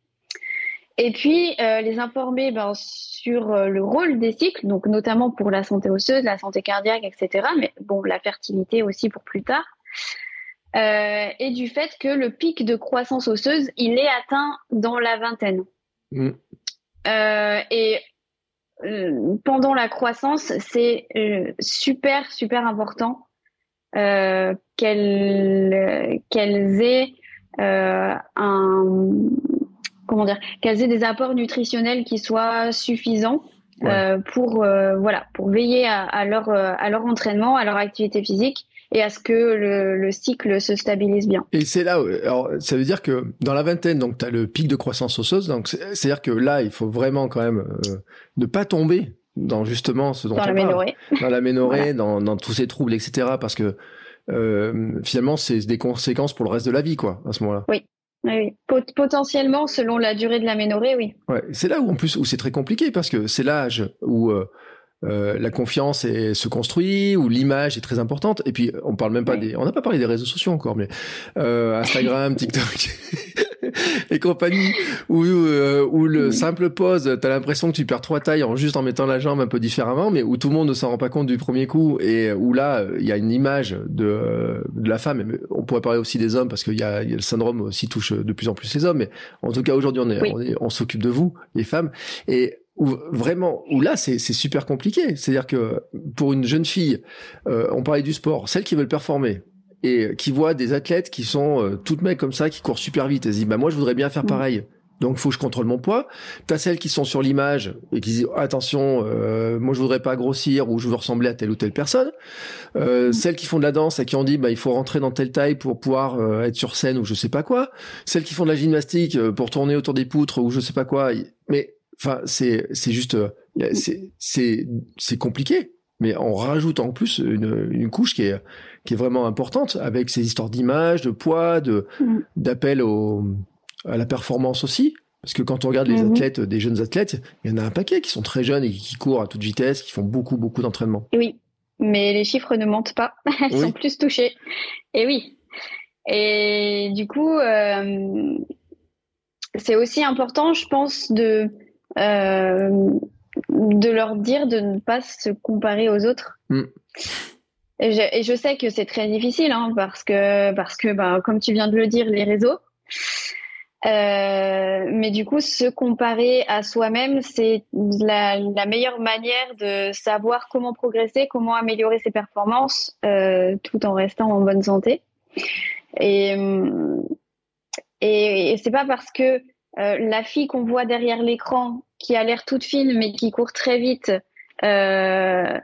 et puis euh, les informer ben, sur euh, le rôle des cycles, donc notamment pour la santé osseuse, la santé cardiaque, etc. Mais bon, la fertilité aussi pour plus tard. Euh, et du fait que le pic de croissance osseuse, il est atteint dans la vingtaine. Mm. Et pendant la croissance, c'est super, super important qu'elles qu'elles aient un comment dire qu'elles aient des apports nutritionnels qui soient suffisants pour voilà pour veiller à, à leur à leur entraînement, à leur activité physique et à ce que le, cycle se stabilise bien. Et c'est là, alors ça veut dire que dans la vingtaine, donc tu as le pic de croissance osseuse, donc c'est-à-dire que là, il faut vraiment quand même euh, ne pas tomber dans justement ce dont dans on ménorée. dans dans, dans tous ces troubles, etc. Parce que euh, finalement, c'est des conséquences pour le reste de la vie, quoi, à ce moment-là. Oui. Oui, potentiellement, selon la durée de la ménorée, oui. Ouais, c'est là où en plus où c'est très compliqué parce que c'est l'âge où euh, euh, la confiance est, se construit ou l'image est très importante. Et puis on parle même pas des, on n'a pas parlé des réseaux sociaux encore, mais euh, Instagram, [laughs] TikTok. [laughs] et compagnie, où, euh, où le simple pose, t'as l'impression que tu perds trois tailles en juste en mettant la jambe un peu différemment, mais où tout le monde ne s'en rend pas compte du premier coup, et où là, il y a une image de, de la femme, mais on pourrait parler aussi des hommes, parce qu'il y a, y a, le syndrome aussi touche de plus en plus les hommes, mais en tout cas aujourd'hui on est, on, on s'occupe de vous, les femmes, et où vraiment, où là c'est super compliqué. C'est-à-dire que pour une jeune fille, euh, on parlait du sport, celles qui veulent performer et qui voient des athlètes qui sont euh, toutes mecs comme ça, qui courent super vite, elles se disent bah moi je voudrais bien faire mm. pareil. Donc, faut que je contrôle mon poids. T'as celles qui sont sur l'image et qui disent attention, euh, moi je voudrais pas grossir ou je veux ressembler à telle ou telle personne. Euh, mm. Celles qui font de la danse et qui ont dit bah il faut rentrer dans telle taille pour pouvoir euh, être sur scène ou je sais pas quoi. Celles qui font de la gymnastique euh, pour tourner autour des poutres ou je sais pas quoi. Mais Enfin, c'est c'est juste euh, c'est c'est c'est compliqué, mais on rajoute en plus une, une couche qui est qui est vraiment importante avec ces histoires d'image, de poids, de mm. d'appel à la performance aussi. Parce que quand on regarde les mm-hmm. athlètes, des jeunes athlètes, il y en a un paquet qui sont très jeunes et qui courent à toute vitesse, qui font beaucoup, beaucoup d'entraînement. Oui, mais les chiffres ne mentent pas. [laughs] Elles sont plus touchées. Et oui. Et du coup, euh, c'est aussi important, je pense, de euh, de leur dire de ne pas se comparer aux autres. Mm. Et, je, sais que c'est très difficile hein, parce que, parce que bah, comme tu viens de le dire, les réseaux. Euh, mais du coup, se comparer à soi-même, c'est la, meilleure manière de savoir comment progresser, comment améliorer ses performances, euh, tout en restant en bonne santé. Et, et, et c'est pas parce que euh, la fille qu'on voit derrière l'écran, qui a l'air toute fine mais qui court très vite, euh,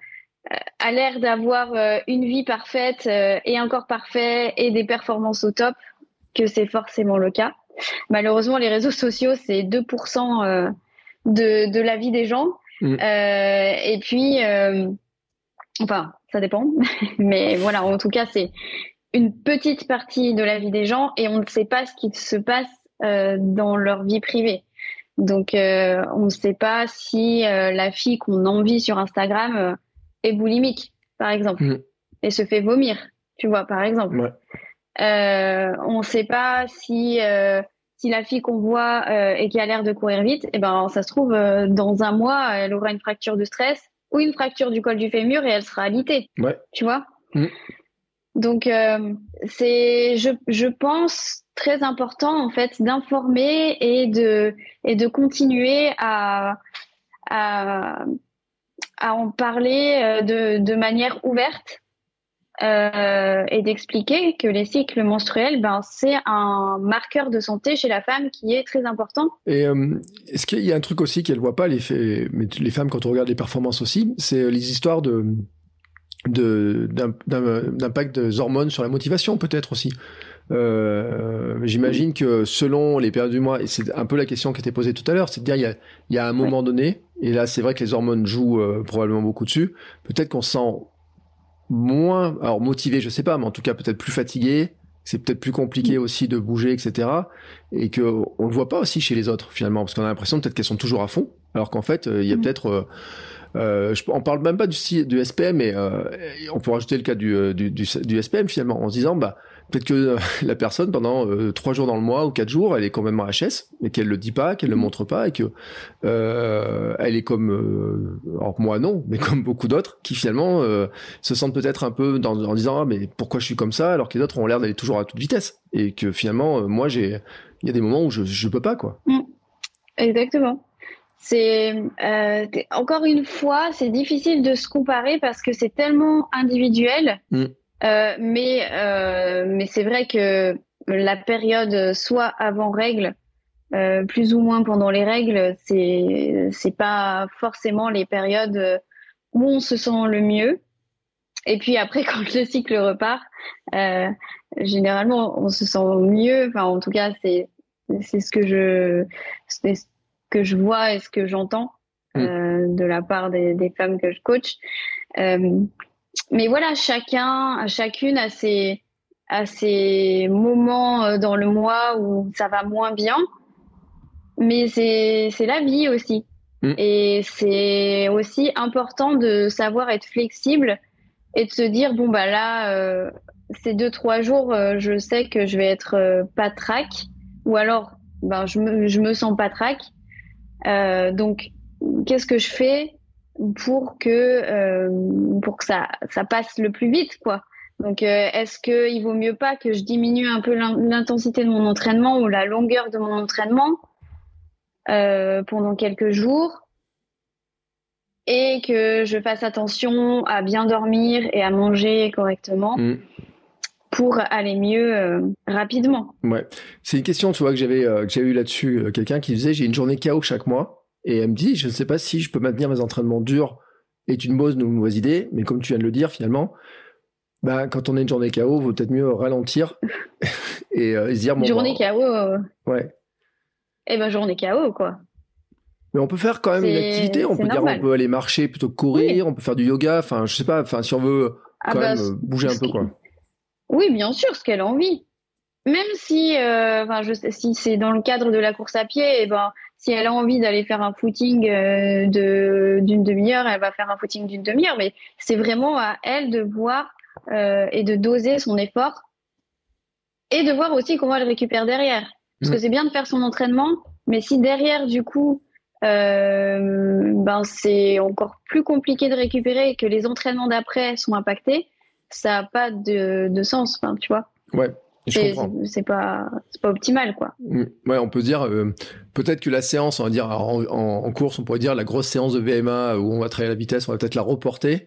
a l'air d'avoir euh, une vie parfaite et un corps parfait et des performances au top, que c'est forcément le cas. Malheureusement, les réseaux sociaux, c'est 2% de, de la vie des gens. Mm. et puis, enfin, ça dépend, [laughs] mais voilà, en tout cas, c'est une petite partie de la vie des gens et on ne sait pas ce qui se passe euh, dans leur vie privée. Donc, euh, on ne sait pas si euh, la fille qu'on envie sur Instagram est boulimique, par exemple, mm. et se fait vomir, tu vois, par exemple. Ouais. on ne sait pas si si la fille qu'on voit et qui a l'air de courir vite, eh ben, ça se trouve, dans un mois, elle aura une fracture de stress ou une fracture du col du fémur et elle sera alitée. Ouais. Tu vois? Mm. Donc, c'est, je, je pense, très important en fait d'informer et de et de continuer à à, en parler euh, de, de manière ouverte euh, et d'expliquer que les cycles menstruels, ben, c'est un marqueur de santé chez la femme qui est très important. Et euh, est-ce qu'il y a un truc aussi qu'elle voit pas, les, les femmes, quand on regarde les performances aussi, c'est les histoires de d'impact des hormones sur la motivation peut-être aussi. Euh, J'imagine que selon les périodes du mois, et c'est un peu la question qui était posée tout à l'heure, c'est de dire il y a, il y a un moment donné, et là c'est vrai que les hormones jouent euh, probablement beaucoup dessus, peut-être qu'on se sent moins, alors motivé, je sais pas, mais en tout cas peut-être plus fatigué, c'est peut-être plus compliqué mm. aussi de bouger, etc. Et que on le voit pas aussi chez les autres finalement, parce qu'on a l'impression peut-être qu'elles sont toujours à fond, alors qu'en fait euh, il y a mm. peut-être euh, euh, je, on parle même pas du, du SPM, mais euh, on pourrait ajouter le cas du, du, du, du, SPM finalement, en se disant bah peut-être que euh, [laughs] la personne pendant euh, trois jours dans le mois ou quatre jours, elle est quand même en HS, mais qu'elle le dit pas, qu'elle le mm. montre pas, et que euh, elle est comme, euh, alors moi non, mais [laughs] comme beaucoup d'autres, qui finalement se sentent peut-être un peu dans, en disant ah mais pourquoi je suis comme ça, alors que les autres ont l'air d'aller toujours à toute vitesse, et que finalement moi j'ai, il y a des moments où je je peux pas quoi. Mm. Exactement. C'est encore une fois, c'est difficile de se comparer parce que c'est tellement individuel. Mm. Euh, mais euh, mais c'est vrai que la période soit avant règles, euh, plus ou moins pendant les règles, c'est c'est pas forcément les périodes où on se sent le mieux. Et puis après, [laughs] quand le cycle repart, euh, généralement, on se sent mieux. Enfin, en tout cas, c'est c'est ce que je que je vois et ce que j'entends mm. euh, de la part des, des, femmes que je coach. Euh, mais voilà, chacun, chacune a ses, a ses moments euh, dans le mois où ça va moins bien. Mais c'est, c'est la vie aussi. Mm. Et c'est aussi important de savoir être flexible et de se dire, bon, bah là, euh, ces deux, trois jours, euh, je sais que je vais être pas track, ou alors ben, je me, je me sens pas track. Euh, donc, qu'est-ce que je fais pour que, euh, pour que ça, ça passe le plus vite, quoi? Donc, euh, est-ce qu'il vaut mieux pas que je diminue un peu l'intensité de mon entraînement ou la longueur de mon entraînement euh, pendant quelques jours et que je fasse attention à bien dormir et à manger correctement? Mm. Pour aller mieux euh, rapidement. Ouais, c'est une question, tu vois, que j'avais euh, que eu là-dessus. Euh, quelqu'un qui disait j'ai une journée KO chaque mois et elle me dit je ne sais pas si je peux maintenir mes entraînements durs. Est une mauvaise, une mauvaise idée, mais comme tu viens de le dire, finalement, bah, quand on a une journée KO, vaut peut-être mieux ralentir [laughs] et se dire bon, journée bah, KO. Ouais. Eh ben journée KO quoi. Mais on peut faire quand même une activité. On peut dire, on peut aller marcher plutôt que courir. On peut faire du yoga. Enfin, je sais pas. Enfin, si on veut ah quand bah, même bouger un peu, quoi. Oui, bien sûr, ce qu'elle a envie. Même si, euh, enfin, je sais, si c'est dans le cadre de la course à pied, et eh ben, si elle a envie d'aller faire un footing euh, de d'une demi-heure, elle va faire un footing d'une demi-heure. Mais c'est vraiment à elle de voir euh, et de doser son effort et de voir aussi comment elle récupère derrière. Parce que mm. c'est bien de faire son entraînement, mais si derrière, du coup, euh, ben c'est encore plus compliqué de récupérer et que les entraînements d'après sont impactés, ça n'a pas de, de sens, enfin, tu vois. Ouais. C'est pas, pas optimal, quoi. Mm. Ouais, on peut dire, euh, peut-être que la séance, on va dire, en, en, course, on pourrait dire la grosse séance de VMA où on va travailler la vitesse, on va peut-être la reporter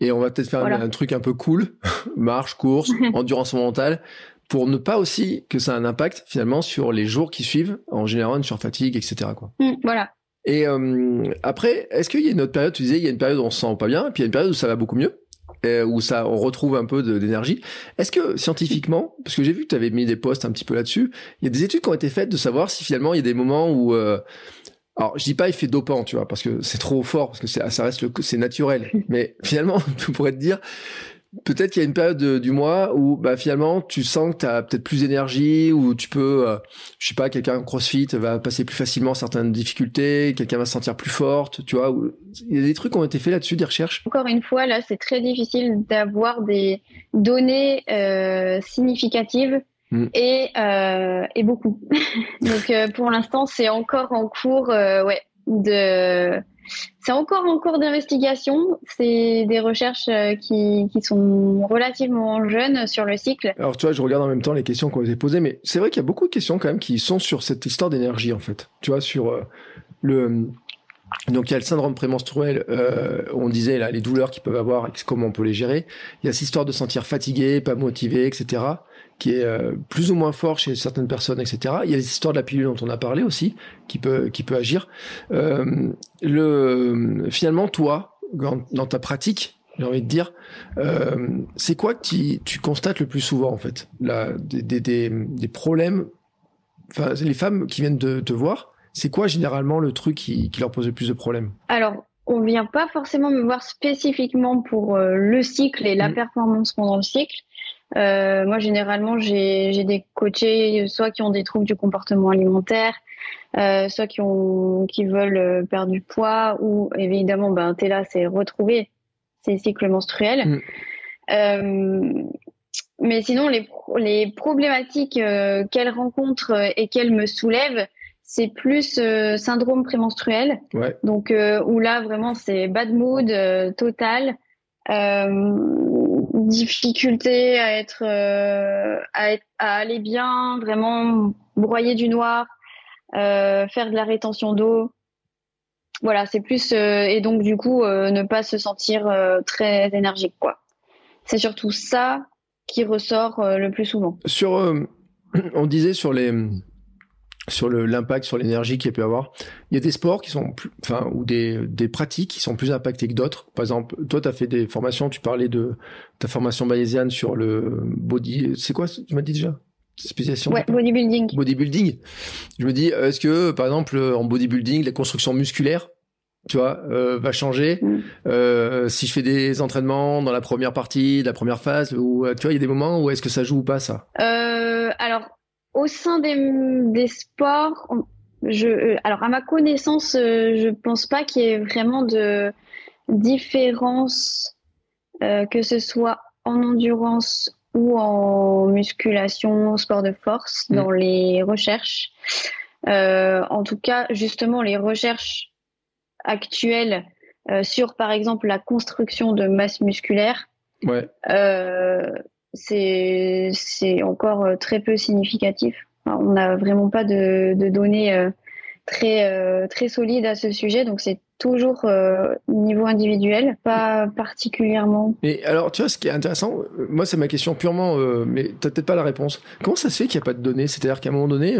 et on va peut-être faire un, truc un peu cool, [laughs] marche, course, [laughs] endurance mentale, pour ne pas aussi que ça ait un impact finalement sur les jours qui suivent, en général sur fatigue, etc. Quoi. Mm, voilà. Et euh, après, est-ce qu'il y a une autre période, tu disais, il y a une période où on se sent pas bien, puis il y a une période où ça va beaucoup mieux, où ça, on retrouve un peu d'énergie. Est-ce que scientifiquement, parce que j'ai vu que tu avais mis des posts un petit peu là-dessus, il y a des études qui ont été faites de savoir si finalement il y a des moments où euh, alors, je dis pas effet dopant, tu vois, parce que c'est trop fort, parce que ça reste le, c'est naturel. [laughs] Mais finalement, [laughs] tu pourrais te dire, peut-être qu'il y a une période du mois où bah, finalement tu sens que tu as peut-être plus d'énergie ou tu peux euh, je sais pas quelqu'un crossfit va passer plus facilement certaines difficultés quelqu'un va se sentir plus forte tu vois il y a des trucs qui ont été faits là-dessus des recherches encore une fois là c'est très difficile d'avoir des données euh, significatives mm. et, euh, et beaucoup [laughs] donc euh, pour l'instant c'est encore en cours euh, ouais de c'est encore en cours d'investigation. C'est des recherches euh, qui, qui, sont relativement jeunes sur le cycle. Alors, tu vois, je regarde en même temps les questions qu'on vous a posées, mais c'est vrai qu'il y a beaucoup de questions quand même qui sont sur cette histoire d'énergie, en fait. Tu vois, sur euh, le. Donc il y a le syndrome prémenstruel, euh, on disait là les douleurs qu'ils peuvent avoir comment on peut les gérer. Il y a cette histoire de sentir fatigué, pas motivé, etc qui est euh, plus ou moins fort chez certaines personnes, etc. Il y a les histoires de la pilule dont on a parlé aussi, qui peut, qui peut agir. Euh, le, finalement, toi, dans ta pratique, j'ai envie de dire, euh, c'est quoi que tu, tu, constates le plus souvent, en fait? La, des, des, des, problèmes, enfin, les femmes qui viennent de te voir, c'est quoi généralement le truc qui, qui leur pose le plus de problèmes? Alors, on vient pas forcément me voir spécifiquement pour euh, le cycle et la mmh. performance pendant le cycle. Euh, moi, généralement, j'ai des coachés soit qui ont des troubles du comportement alimentaire, euh, soit qui, ont, qui veulent euh, perdre du poids, ou évidemment, ben, t'es là, c'est retrouver ces cycles menstruels. Mm. Euh, mais sinon, les, les problématiques euh, qu'elle rencontre et qu'elle me soulève, c'est plus syndrome prémenstruel. Ouais. Donc, où là, vraiment, c'est bad mood total. Euh, difficulté à être, euh, à être, à aller bien, vraiment broyer du noir, euh, faire de la rétention d'eau. Voilà, c'est plus et donc du coup ne pas se sentir très énergique quoi. C'est surtout ça qui ressort le plus souvent. Sur, [clears throat] on disait sur les sur l'impact sur l'énergie qu'il peut avoir. Il y a des sports qui sont plus, enfin, ou des, des pratiques qui sont plus impactées que d'autres. Par exemple, toi, tu as fait des formations, tu parlais de ta formation bayésienne sur le body, c'est quoi, tu m'as dit déjà? Spécialisation? Ouais, bodybuilding. Bodybuilding. Je me dis, est-ce que, par exemple, en bodybuilding, la construction musculaire, tu vois, euh, va changer? Mm. Euh, si je fais des entraînements dans la première partie, de la première phase, ou tu vois, il y a des moments où est-ce que ça joue ou pas ça? Euh, Alors, au sein des, des sports, je, euh, alors à ma connaissance, euh, je pense pas qu'il y ait vraiment de différence, euh, que ce soit en endurance ou en musculation, sport de force, Mm. dans les recherches. Euh, en tout cas, justement, les recherches actuelles euh, sur, par exemple, la construction de masse musculaire, Ouais. C'est encore euh, très peu significatif. On n'a vraiment pas de, données euh, très euh, très solides à ce sujet, donc c'est toujours niveau individuel, pas particulièrement. Et alors, tu vois, ce qui est intéressant, moi, c'est ma question purement, mais t'as peut-être pas la réponse. Comment ça se fait qu'il n'y a pas de données? C'est-à-dire qu'à un moment donné,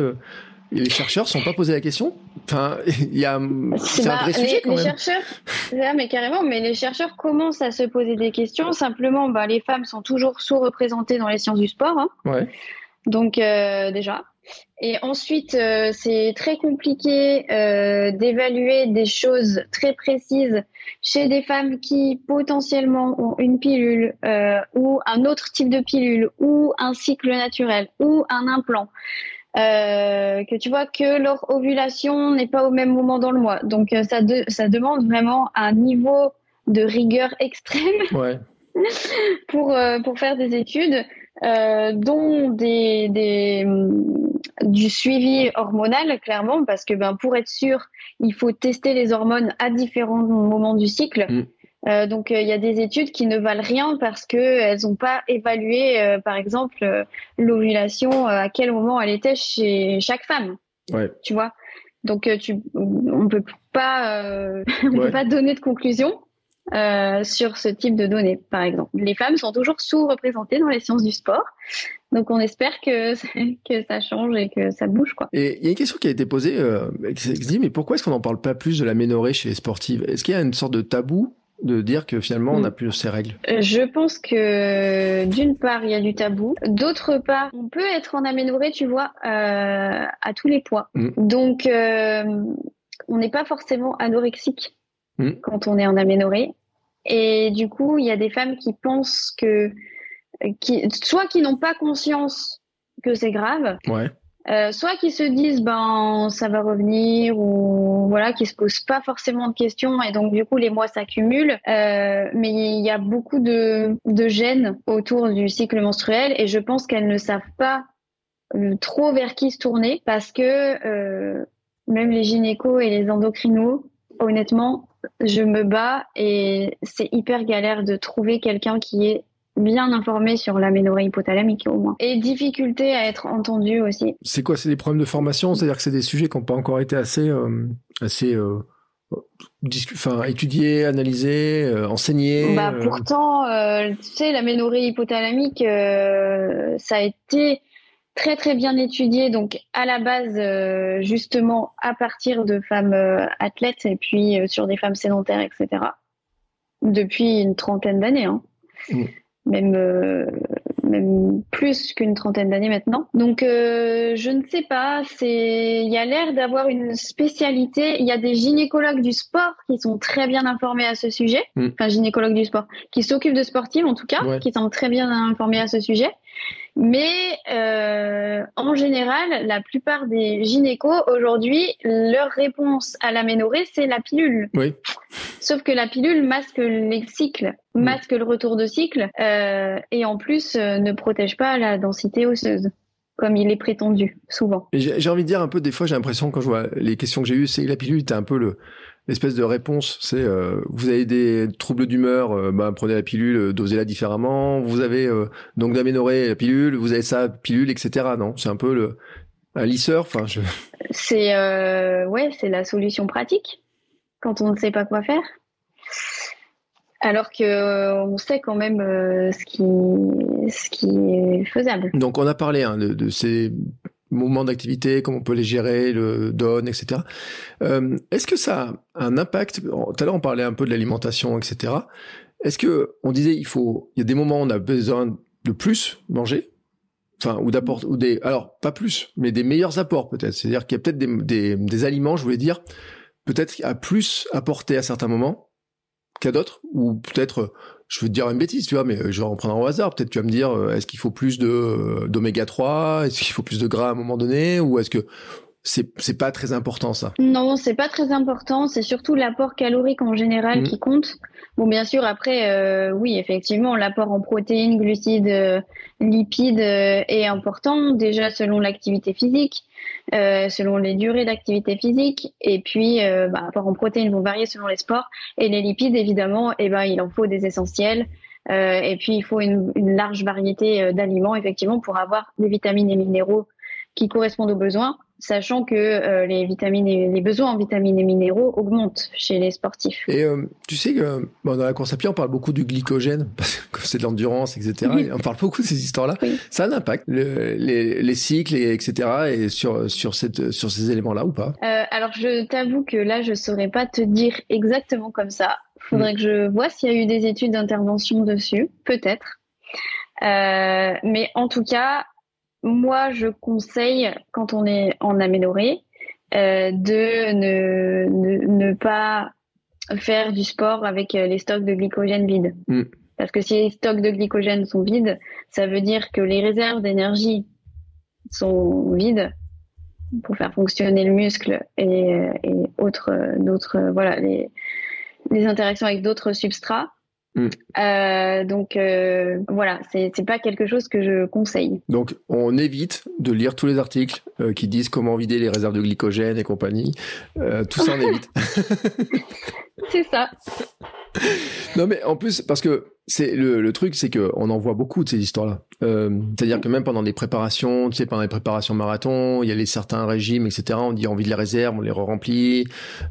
les chercheurs ne sont pas posé la question? Enfin, [laughs] il y a, c'est Bah, un vrai les, sujet quand les même. chercheurs, là, mais carrément, mais les chercheurs commencent à se poser des questions. Simplement, bah, les femmes sont toujours sous-représentées dans les sciences du sport, hein. Ouais. donc euh, déjà. Et ensuite, euh, c'est très compliqué euh, d'évaluer des choses très précises chez des femmes qui potentiellement ont une pilule ou un autre type de pilule ou un cycle naturel ou un implant. Euh, que tu vois que leur ovulation n'est pas au même moment dans le mois. Donc euh, ça, de- ça demande vraiment un niveau de rigueur [laughs] extrême Ouais. pour, euh, pour faire des études, euh, dont des, des, hum, du suivi hormonal, clairement, parce que ben, pour être sûr, il faut tester les hormones à différents moments du cycle. Mm. Euh, donc euh, il y a des études qui ne valent rien parce que elles n'ont pas évalué, euh, par exemple, l'ovulation, à quel moment elle était chez chaque femme. Ouais. Tu vois? Donc tu, on peut pas, [laughs] on Ouais. peut pas donner de conclusion sur ce type de données, par exemple. Les femmes sont toujours sous-représentées dans les sciences du sport, donc on espère que que ça change et que ça bouge, quoi. Et il y a une question qui a été posée, qui se dit, mais pourquoi est-ce qu'on n'en parle pas plus de l'aménorrhée chez les sportives? Est-ce qu'il y a une sorte de tabou de dire que finalement on n'a Mm. plus ces règles Je pense que d'une part il y a du tabou, d'autre part on peut être en aménorrhée, tu vois, euh, à tous les poids. Mm. Donc euh, on n'est pas forcément anorexique Mm. quand on est en aménorrhée. Et du coup il y a des femmes qui pensent que, qui, soit qui n'ont pas conscience que c'est grave, Ouais. Euh, soit qui se disent ben ça va revenir ou voilà qui se posent pas forcément de questions et donc du coup les mois s'accumulent. Euh, mais il y a beaucoup de de gènes autour du cycle menstruel et je pense qu'elles ne savent pas euh, trop vers qui se tourner parce que même les gynécos et les endocrinos honnêtement je me bats et c'est hyper galère de trouver quelqu'un qui est bien informé sur l'aménorrhée hypothalamique au moins. Et difficulté à être entendu aussi. C'est quoi C'est des problèmes de formation? C'est-à-dire que c'est des sujets qui n'ont pas encore été assez, euh, assez euh, enfin, étudiés, analysés, euh, enseignés Bah, pourtant, tu sais, l'aménorrhée hypothalamique, ça a été très très bien étudié. Donc à la base, euh, justement, à partir de femmes euh, athlètes et puis euh, sur des femmes sédentaires, etc. Depuis une trentaine d'années, hein. Mm. Même euh, même plus qu'une trentaine d'années maintenant. Donc euh, je ne sais pas. C'est il y a l'air d'avoir une spécialité. Il y a des gynécologues du sport qui sont très bien informés à ce sujet. Mm. Enfin gynécologues du sport qui s'occupent de sportives en tout cas, Ouais. qui sont très bien informés à ce sujet. Mais euh, en général, la plupart des gynécos aujourd'hui, leur réponse à l'aménorrhée, c'est la pilule. Oui. Sauf que la pilule masque les cycles, masque le retour de cycle, euh, et en plus euh, ne protège pas la densité osseuse, comme il est prétendu souvent. J'ai j'ai envie de dire un peu, des fois, j'ai l'impression, quand je vois les questions que j'ai eues, c'est que la pilule était un peu le, l'espèce de réponse. C'est, euh, vous avez des troubles d'humeur, euh, bah, prenez la pilule, euh, dosez-la différemment. Vous avez, euh, donc, d'aménorrhée, la pilule, vous avez ça, pilule, etc. Non? C'est un peu le, un lisseur, enfin, je, [laughs] C'est ouais, c'est la solution pratique quand on ne sait pas quoi faire. Alors que on sait quand même ce qui ce qui est faisable. Donc on a parlé hein, de, de ces moments d'activité, comment on peut les gérer, le donne, etc. Euh, Est-ce que ça a un impact? Tout à l'heure on parlait un peu de l'alimentation, etc. Est-ce que on disait il faut, il y a des moments où on a besoin de plus manger, enfin ou d'apporter ou des, alors pas plus, mais des meilleurs apports peut-être. C'est-à-dire qu'il y a peut-être des, des, des aliments, je voulais dire, peut-être à plus apporter à certains moments qu'à d'autres, ou peut-être je veux te dire une bêtise, tu vois, mais je vais en prendre un au hasard. Peut-être tu vas me dire, euh, est-ce qu'il faut plus de d'oméga 3 Est-ce qu'il faut plus de gras à un moment donné Ou est-ce que c'est c'est pas très important ça? Non, c'est pas très important. C'est surtout l'apport calorique en général Mm. qui compte. Bon, bien sûr, après, euh, oui, effectivement, l'apport en protéines, glucides, euh, lipides euh, est important déjà selon l'activité physique, euh, selon les durées d'activité physique, et puis euh, bah, l'apport en protéines vont varier selon les sports. Et les lipides, évidemment, eh ben, il en faut des essentiels. Et puis, il faut une, une large variété d'aliments, effectivement, pour avoir des vitamines et minéraux qui correspondent aux besoins, sachant que euh, les vitamines et les besoins en vitamines et minéraux augmentent chez les sportifs. Et euh, tu sais que bon, dans la course à pied, on parle beaucoup du glycogène, [laughs] parce que c'est de l'endurance, etc. Oui. Et on parle beaucoup de ces histoires-là. Oui. Ça a un impact, le- les, les cycles, et, etc. Et sur, sur, cette, sur ces éléments-là ou pas? Euh, alors, je t'avoue que là, je saurais pas te dire exactement comme ça. Faudrait que je vois s'il y a eu des études d'intervention dessus, peut-être. Euh, mais en tout cas, moi, je conseille, quand on est en aménorrhée, euh, de ne, ne, ne pas faire du sport avec euh, les stocks de glycogène vides. Mm. Parce que si les stocks de glycogène sont vides, ça veut dire que les réserves d'énergie sont vides pour faire fonctionner le muscle et, euh, et autres, d'autres, voilà, les, les interactions avec d'autres substrats. Mm. Euh, donc euh, voilà, c'est pas quelque chose que je conseille. Donc, on évite de lire tous les articles euh, qui disent comment vider les réserves de glycogène et compagnie. Tout ça, on évite. [laughs] C'est ça. [laughs] Non, mais en plus, parce que c'est le, le truc, c'est que on en voit beaucoup de ces histoires-là. Euh, C'est-à-dire que même pendant les préparations, tu sais, pendant les préparations marathon, il y a les certains régimes, etc. On dit on vide les réserves, on les remplit,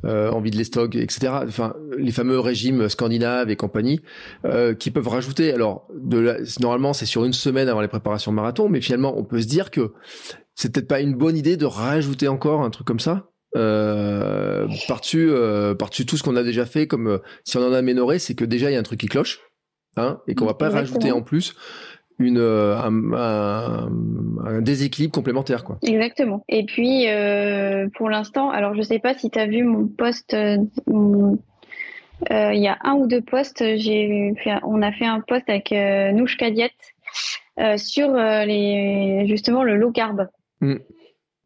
euh, on vide les stocks, etc. Enfin, les fameux régimes scandinaves et compagnie euh, qui peuvent rajouter. Alors, de la- normalement, c'est sur une semaine avant les préparations marathon, mais finalement, on peut se dire que c'est peut-être pas une bonne idée de rajouter encore un truc comme ça. Euh, par-dessus, euh, par-dessus tout ce qu'on a déjà fait, comme euh, si on en a amélioré, c'est que déjà il y a un truc qui cloche, hein, et qu'on va pas Exactement. rajouter en plus une un, un- un déséquilibre complémentaire, quoi. Exactement. Et puis, pour l'instant, alors je sais pas si tu as vu mon post, euh, il y a un ou deux j'ai fait, on a fait un post avec euh, Nouchka Diet euh, sur les, justement le low carb. Mm.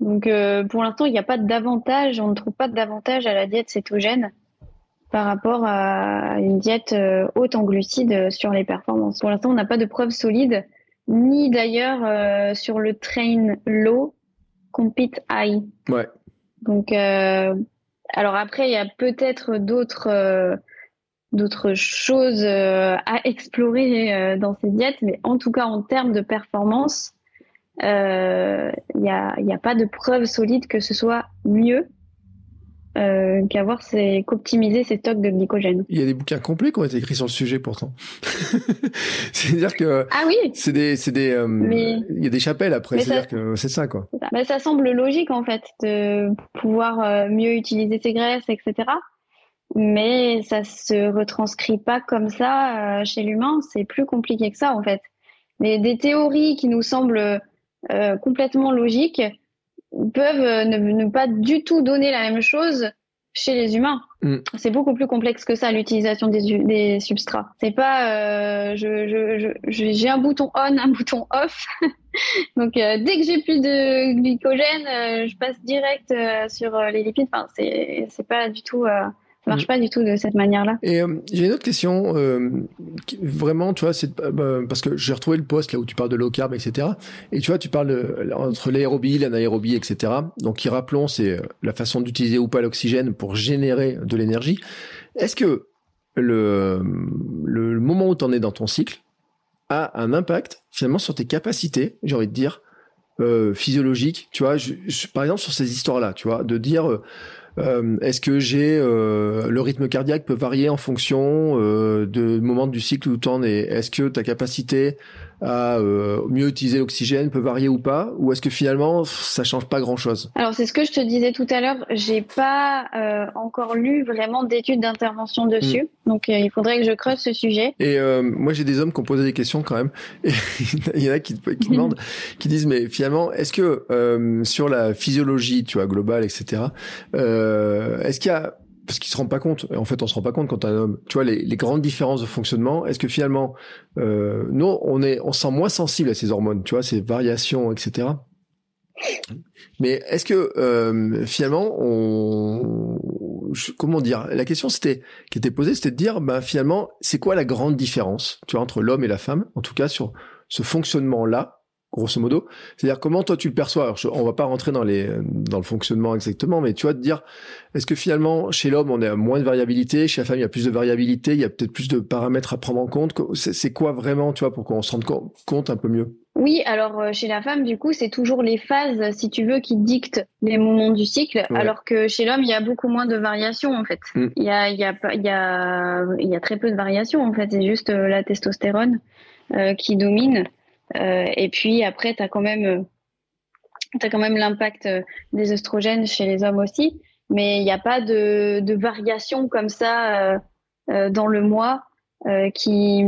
Donc, euh, pour l'instant, il n'y a pas d'avantage, on ne trouve pas d'avantage à la diète cétogène par rapport à une diète euh, haute en glucides euh, sur les performances. Pour l'instant, on n'a pas de preuves solides, ni d'ailleurs euh, sur le train low, compete high. Ouais. Donc, euh, alors après, il y a peut-être d'autres euh, d'autres choses à explorer dans ces diètes, mais en tout cas, en termes de performance, euh, il n'y a, y a pas de preuve solide que ce soit mieux euh, qu'avoir ces qu'optimiser ces stocks de glycogène. Il y a des bouquins complets qui ont été écrits sur le sujet pourtant. [laughs] C'est-à-dire que Ah oui, c'est des, c'est des, euh, Mais- il y a des chapelles après. C'est-à-dire que c'est ça, quoi. ça. Ben, ça semble logique en fait de pouvoir euh, mieux utiliser ses graisses, etc. Mais ça se retranscrit pas comme ça euh, chez l'humain. C'est plus compliqué que ça en fait. Mais des théories qui nous semblent euh, complètement logiques peuvent euh, ne, ne pas du tout donner la même chose chez les humains. Mm. C'est beaucoup plus complexe que ça l'utilisation des, substrats. C'est pas euh, je, je, je, je- j'ai un bouton on, un bouton off. [laughs] Donc euh, dès que j'ai plus de glycogène, euh, je passe direct sur les lipides. Enfin, c'est c'est pas du tout, marche pas du tout de cette manière-là. Et euh, j'ai une autre question, euh, vraiment, tu vois, c'est euh, bah, parce que j'ai retrouvé le post là où tu parles de low carb, etc. Et tu vois, tu parles entre l'aérobie, l'anaérobie, etc. Donc, qui rappelons, c'est la façon d'utiliser ou pas l'oxygène pour générer de l'énergie. Est-ce que le, moment où tu en es dans ton cycle a un impact finalement sur tes capacités, j'ai envie de dire, physiologiques, tu vois, par exemple sur ces histoires-là, tu vois, de dire euh, est-ce que j'ai euh, le rythme cardiaque peut varier en fonction euh, de moment du cycle où tu en es? Est-ce que ta capacité à euh, mieux utiliser l'oxygène peut varier ou pas Ou est-ce que finalement ça change pas grand-chose? Alors c'est ce que je te disais tout à l'heure. J'ai pas euh, encore lu vraiment d'études d'intervention dessus. Donc euh, il faudrait que je creuse ce sujet. Et euh, moi j'ai des hommes qui ont posé des questions quand même. [laughs] Et il y en a qui, qui [laughs] demandent, qui disent mais finalement est-ce que euh, sur la physiologie, tu vois, globale, etc. Euh, est-ce qu'il y a parce qu'ils se rendent pas compte. En fait, on se rend pas compte quand un homme, tu vois, les, les grandes différences de fonctionnement. Est-ce que finalement, euh, nous, on est, on se sent moins sensible à ces hormones, tu vois, ces variations, etc. Mais est-ce que euh, finalement, on, comment dire, la question c'était qui était posée, c'était de dire, bah finalement, c'est quoi la grande différence, tu vois, entre l'homme et la femme, en tout cas sur ce fonctionnement-là grosso modo. C'est-à-dire comment toi tu le perçois? Alors, on va pas rentrer dans les dans le fonctionnement exactement, mais tu vois de dire est-ce que finalement chez l'homme on a moins de variabilité, chez la femme il y a plus de variabilité, il y a peut-être plus de paramètres à prendre en compte? C'est quoi vraiment, tu vois, pour qu'on se rende compte un peu mieux? Oui, alors euh, chez la femme du coup c'est toujours les phases, si tu veux, qui dictent les moments du cycle, alors que chez l'homme il y a beaucoup moins de variations en fait. Mm. Il y a il y a il y a il y a très peu de variations en fait. C'est juste euh, la testostérone euh, qui domine. Euh, et puis après, tu as quand même, euh, même l'impact euh, des oestrogènes chez les hommes aussi, mais il n'y a pas de, de variation comme ça dans le mois qui,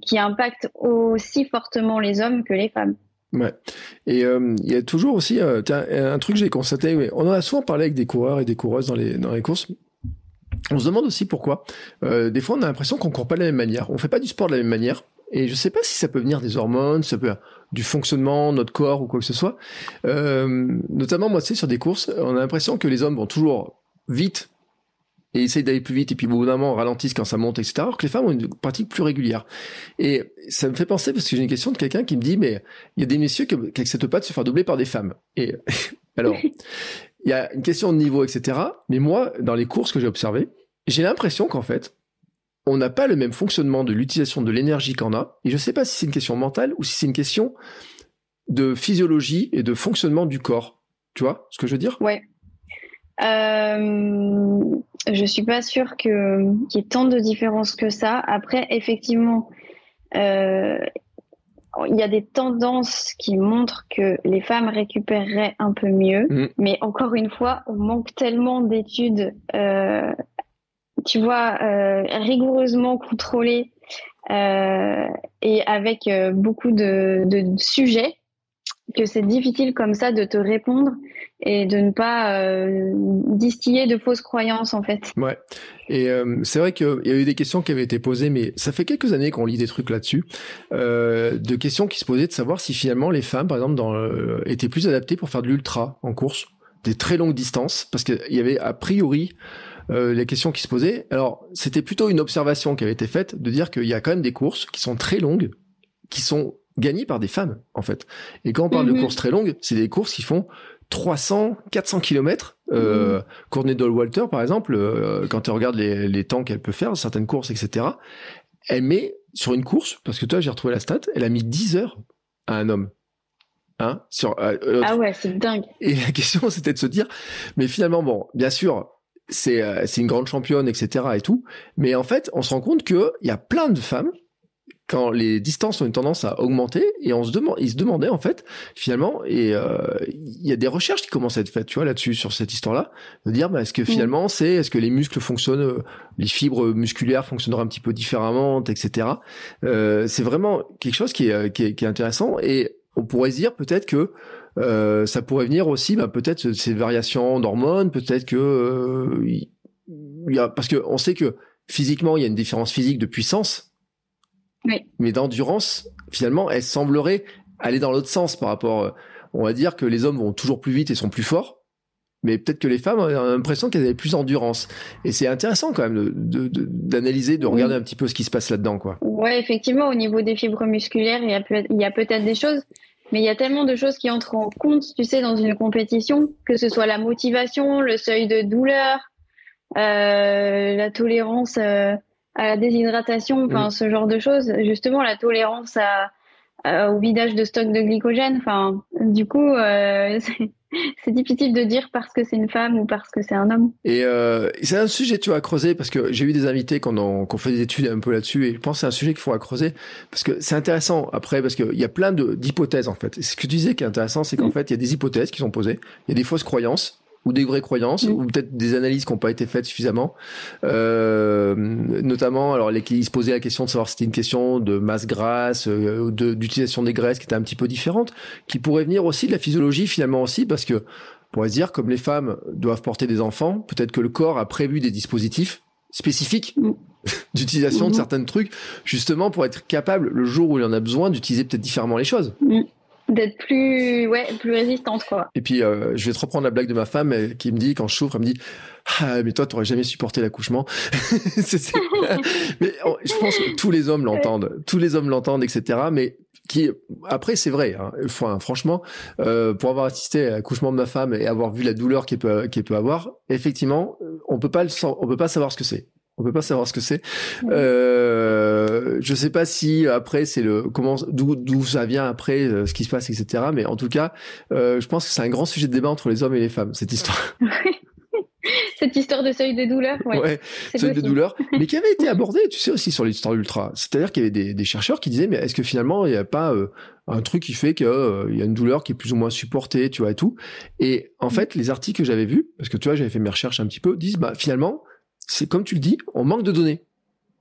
qui impacte aussi fortement les hommes que les femmes. Ouais. Et il y a toujours aussi un truc que j'ai constaté. On en a souvent parlé avec des coureurs et des coureuses dans les dans les courses. On se demande aussi pourquoi. des fois, on a l'impression qu'on court pas de la même manière. On fait pas du sport de la même manière. Et je sais pas si ça peut venir des hormones, ça peut du fonctionnement notre corps ou quoi que ce soit. Euh, notamment, moi, tu sais, sur des courses, on a l'impression que les hommes vont toujours vite et essayent d'aller plus vite et puis au bout d'un moment ralentissent quand ça monte, etc. Alors que les femmes ont une pratique plus régulière. Et ça me fait penser parce que j'ai une question de quelqu'un qui me dit mais il y a des messieurs qui n'acceptent pas de se faire doubler par des femmes. Et [laughs] alors il y a une question de niveau, etc. Mais moi, dans les courses que j'ai observées, j'ai l'impression qu'en fait on n'a pas le même fonctionnement de l'utilisation de l'énergie qu'on a. Et je ne sais pas si c'est une question mentale ou si c'est une question de physiologie et de fonctionnement du corps. Tu vois ce que je veux dire? Ouais. Euh, je suis pas sûre qu'il y ait tant de différences que ça. Après, effectivement, euh, il y a des tendances qui montrent que les femmes récupéreraient un peu mieux. Mm. Mais encore une fois, on manque tellement d'études euh, tu vois, euh, rigoureusement contrôlé euh, et avec euh, beaucoup de, sujets que c'est difficile comme ça de te répondre et de ne pas distiller de fausses croyances en fait. Ouais. Et c'est vrai qu'il y a eu des questions qui avaient été posées, mais ça fait quelques années qu'on lit des trucs là-dessus, de questions qui se posaient de savoir si finalement les femmes, par exemple, étaient plus adaptées pour faire de l'ultra en course, des très longues distances, parce qu'il y avait a priori euh, les questions qui se posaient. Alors, c'était plutôt une observation qui avait été faite de dire qu'il y a quand même des courses qui sont très longues, qui sont gagnées par des femmes, en fait. Et quand on parle de mhm. courses très longues, c'est des courses qui font 300, 400 kilomètres. Euh, mmh. Walter, par exemple, euh, quand tu regardes les, les temps qu'elle peut faire, certaines courses, etc., elle met sur une course, parce que toi, j'ai retrouvé la stat, elle a mis 10 heures à un homme. Hein, sur, euh, ah ouais, c'est dingue. Et la [laughs] question, c'était de se dire, mais finalement, bon, bien sûr, c'est euh, une grande championne, etc. et tout. Mais en fait, on se rend compte qu'il y a plein de femmes quand les distances ont une tendance à augmenter et on se demande, ils se demandaient en fait finalement et euh, il y a des recherches qui commencent à être faites, tu vois, là-dessus sur cette histoire-là, de dire bah, est-ce que mm. finalement c'est est-ce que les muscles fonctionnent, euh, les fibres musculaires fonctionneraient un petit peu différemment, etc. Euh, c'est vraiment quelque chose qui est, qui est, qui est intéressant et on pourrait se dire peut-être que euh, ça pourrait venir aussi, bah, peut-être ces variations d'hormones, peut-être que euh, il y a, parce que on sait que physiquement il y a une différence physique de puissance, oui. mais d'endurance finalement elle semblerait aller dans l'autre sens par rapport, euh, on va dire que les hommes vont toujours plus vite et sont plus forts. Mais peut-être que les femmes ont l'impression qu'elles avaient plus d'endurance. Et c'est intéressant quand même d'analyser, de, de, de, regarder un petit peu ce qui se passe là-dedans. quoi. Ouais, effectivement, au niveau des fibres musculaires, il y a, il y a peut-être des choses. Mais il y a tellement de choses qui entrent en compte, tu sais, dans une compétition, que ce soit la motivation, le seuil de douleur, euh, la tolérance euh, à la déshydratation, enfin ce genre de choses. Justement, la tolérance à, au vidage de stock de glycogène. Enfin, du coup, euh, [laughs] [laughs] c'est difficile de dire parce que c'est une femme ou parce que c'est un homme. Et euh, c'est un sujet tu vois à creuser parce que j'ai eu des invités qui ont, fait des études un peu là-dessus et je pense que c'est un sujet qu'il faut à creuser parce que c'est intéressant après parce qu'il y a plein de d'hypothèses en fait. ce que tu disais qui est intéressant, c'est qu'en mm. fait il y a des hypothèses qui sont posées, il y a des fausses croyances ou des vraies croyances, ou peut-être des analyses qui n'ont pas été faites suffisamment. Euh, notamment, alors les, ils se posaient la question de savoir si c'était une question de masse grasse, euh, d'utilisation des graisses qui était un petit peu différente, qui pourrait venir aussi de la physiologie finalement aussi, parce que on pourrait se dire comme les femmes doivent porter des enfants, peut-être que le corps a prévu des dispositifs spécifiques mm. [laughs] d'utilisation de mm-hmm. certains trucs, justement pour être capable le jour où il en a besoin d'utiliser peut-être différemment les choses. Mm. D'être plus ouais plus résistante quoi. Et puis euh, je vais te reprendre la blague de ma femme euh, qui me dit quand je souffre, elle me dit ah mais toi t'aurais jamais supporté l'accouchement. [laughs] [laughs] mais oh, je pense que tous les hommes l'entendent, tous les hommes l'entendent, etc. Mais qui après c'est vrai, hein, enfin, franchement, euh, pour avoir assisté à l'accouchement de ma femme et avoir vu la douleur qu'elle peut qu'elle peut avoir, effectivement, on peut pas le on peut pas savoir ce que c'est. On peut pas savoir ce que c'est. Euh, je sais pas si après c'est le comment d'où d'où ça vient après euh, ce qui se passe etc. Mais en tout cas, euh, je pense que c'est un grand sujet de débat entre les hommes et les femmes cette histoire. [laughs] cette histoire de seuil de douleur. Ouais, ouais seuil de douleur, mais qui avait été abordé, tu sais aussi sur l'histoire ultra. C'est-à-dire qu'il y avait des, des, chercheurs qui disaient mais est-ce que finalement il n'y a pas euh, un truc qui fait qu'il euh, y a une douleur qui est plus ou moins supportée, tu vois et tout. Et en mm. fait, les articles que j'avais vus, parce que tu vois, j'avais fait mes recherches un petit peu, disent bah finalement c'est comme tu le dis, on manque de données.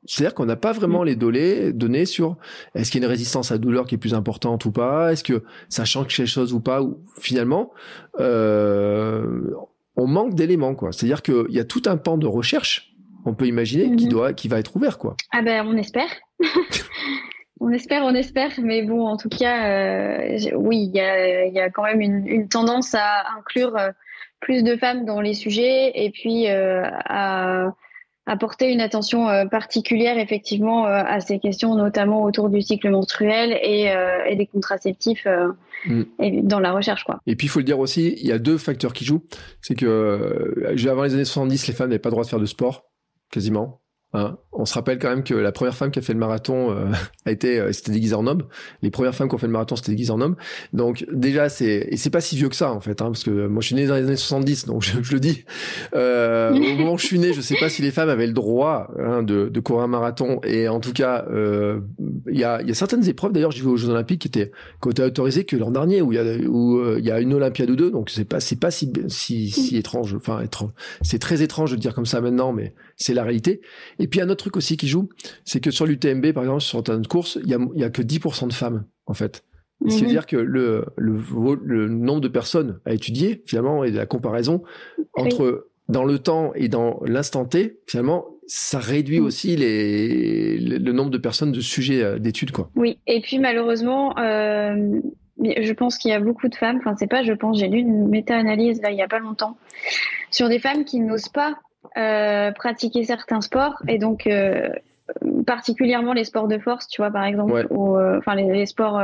C'est-à-dire qu'on n'a pas vraiment les données, données sur est-ce qu'il y a une résistance à la douleur qui est plus importante ou pas, est-ce que ça change quelque chose ou pas, ou finalement, euh, on manque d'éléments, quoi. C'est-à-dire qu'il y a tout un pan de recherche, on peut imaginer, qui mhm. doit, qui va être ouvert, quoi. Ah ben, on espère. [laughs] on espère, on espère, mais bon, en tout cas, euh, oui, il y a, quand même une, tendance à inclure euh, plus de femmes dans les sujets et puis euh, à apporter une attention euh, particulière effectivement euh, à ces questions, notamment autour du cycle menstruel et, et des contraceptifs mm. dans la recherche. Quoi. Et puis il faut le dire aussi, il y a deux facteurs qui jouent. C'est que avant les années 70, les femmes n'avaient pas le droit de faire de sport, quasiment. Hein. on se rappelle quand même que la première femme qui a fait le marathon euh, [laughs] a été, euh, c'était déguisée en homme. Les premières femmes qui ont fait le marathon, c'était déguisées en homme. Donc déjà, c'est et c'est pas si vieux que ça en fait, hein, parce que moi je suis né dans les années 70, donc je, le dis. Euh, au moment où je suis né, je sais pas si les femmes avaient le droit hein, de, de, courir un marathon. Et en tout cas, euh, il y, a, y a certaines épreuves. D'ailleurs, j'ai vu aux Jeux Olympiques qui étaient qui autorisées que l'an dernier, où il y a où il y a une Olympiade ou deux. Donc c'est pas c'est pas si si, si étrange. Enfin étrange. C'est très étrange de dire comme ça maintenant, mais c'est la réalité. Et puis un autre truc aussi qui joue, c'est que sur l'UTMB, par exemple, sur certaines courses, il y a, y a que 10% de femmes, en fait. Ce qui veut mhm. que le, le, le, nombre de personnes à étudier, finalement, et la comparaison entre dans le temps et dans l'instant T, finalement, ça réduit mhm. aussi les, le, nombre de personnes de sujets euh, d'études, quoi. Oui, et puis malheureusement, euh, je pense qu'il y a beaucoup de femmes, enfin c'est pas je pense, j'ai lu une méta-analyse là il y a pas longtemps, sur des femmes qui n'osent pas pratiquer certains sports et donc euh, particulièrement les sports de force, tu vois par exemple, ou euh, enfin les, sports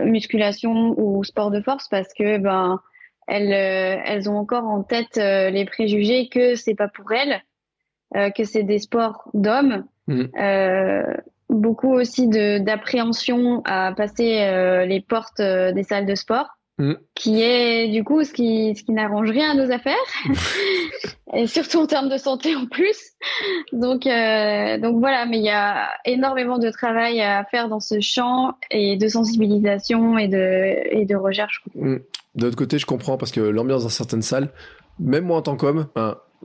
musculation ou sport de force parce que ben elles elles ont encore en tête les préjugés que c'est pas pour elles, que c'est des sports d'hommes. Mmh. beaucoup aussi de d'appréhension à passer les portes des salles de sport. Mm. qui est du coup ce qui, ce qui n'arrange rien à nos affaires, [laughs] et surtout en termes de santé en plus. Donc, euh, donc voilà, mais il y a énormément de travail à faire dans ce champ et de sensibilisation et de, et de recherche. Mm. De l'autre côté, je comprends parce que l'ambiance dans certaines salles, même moi en tant qu'homme,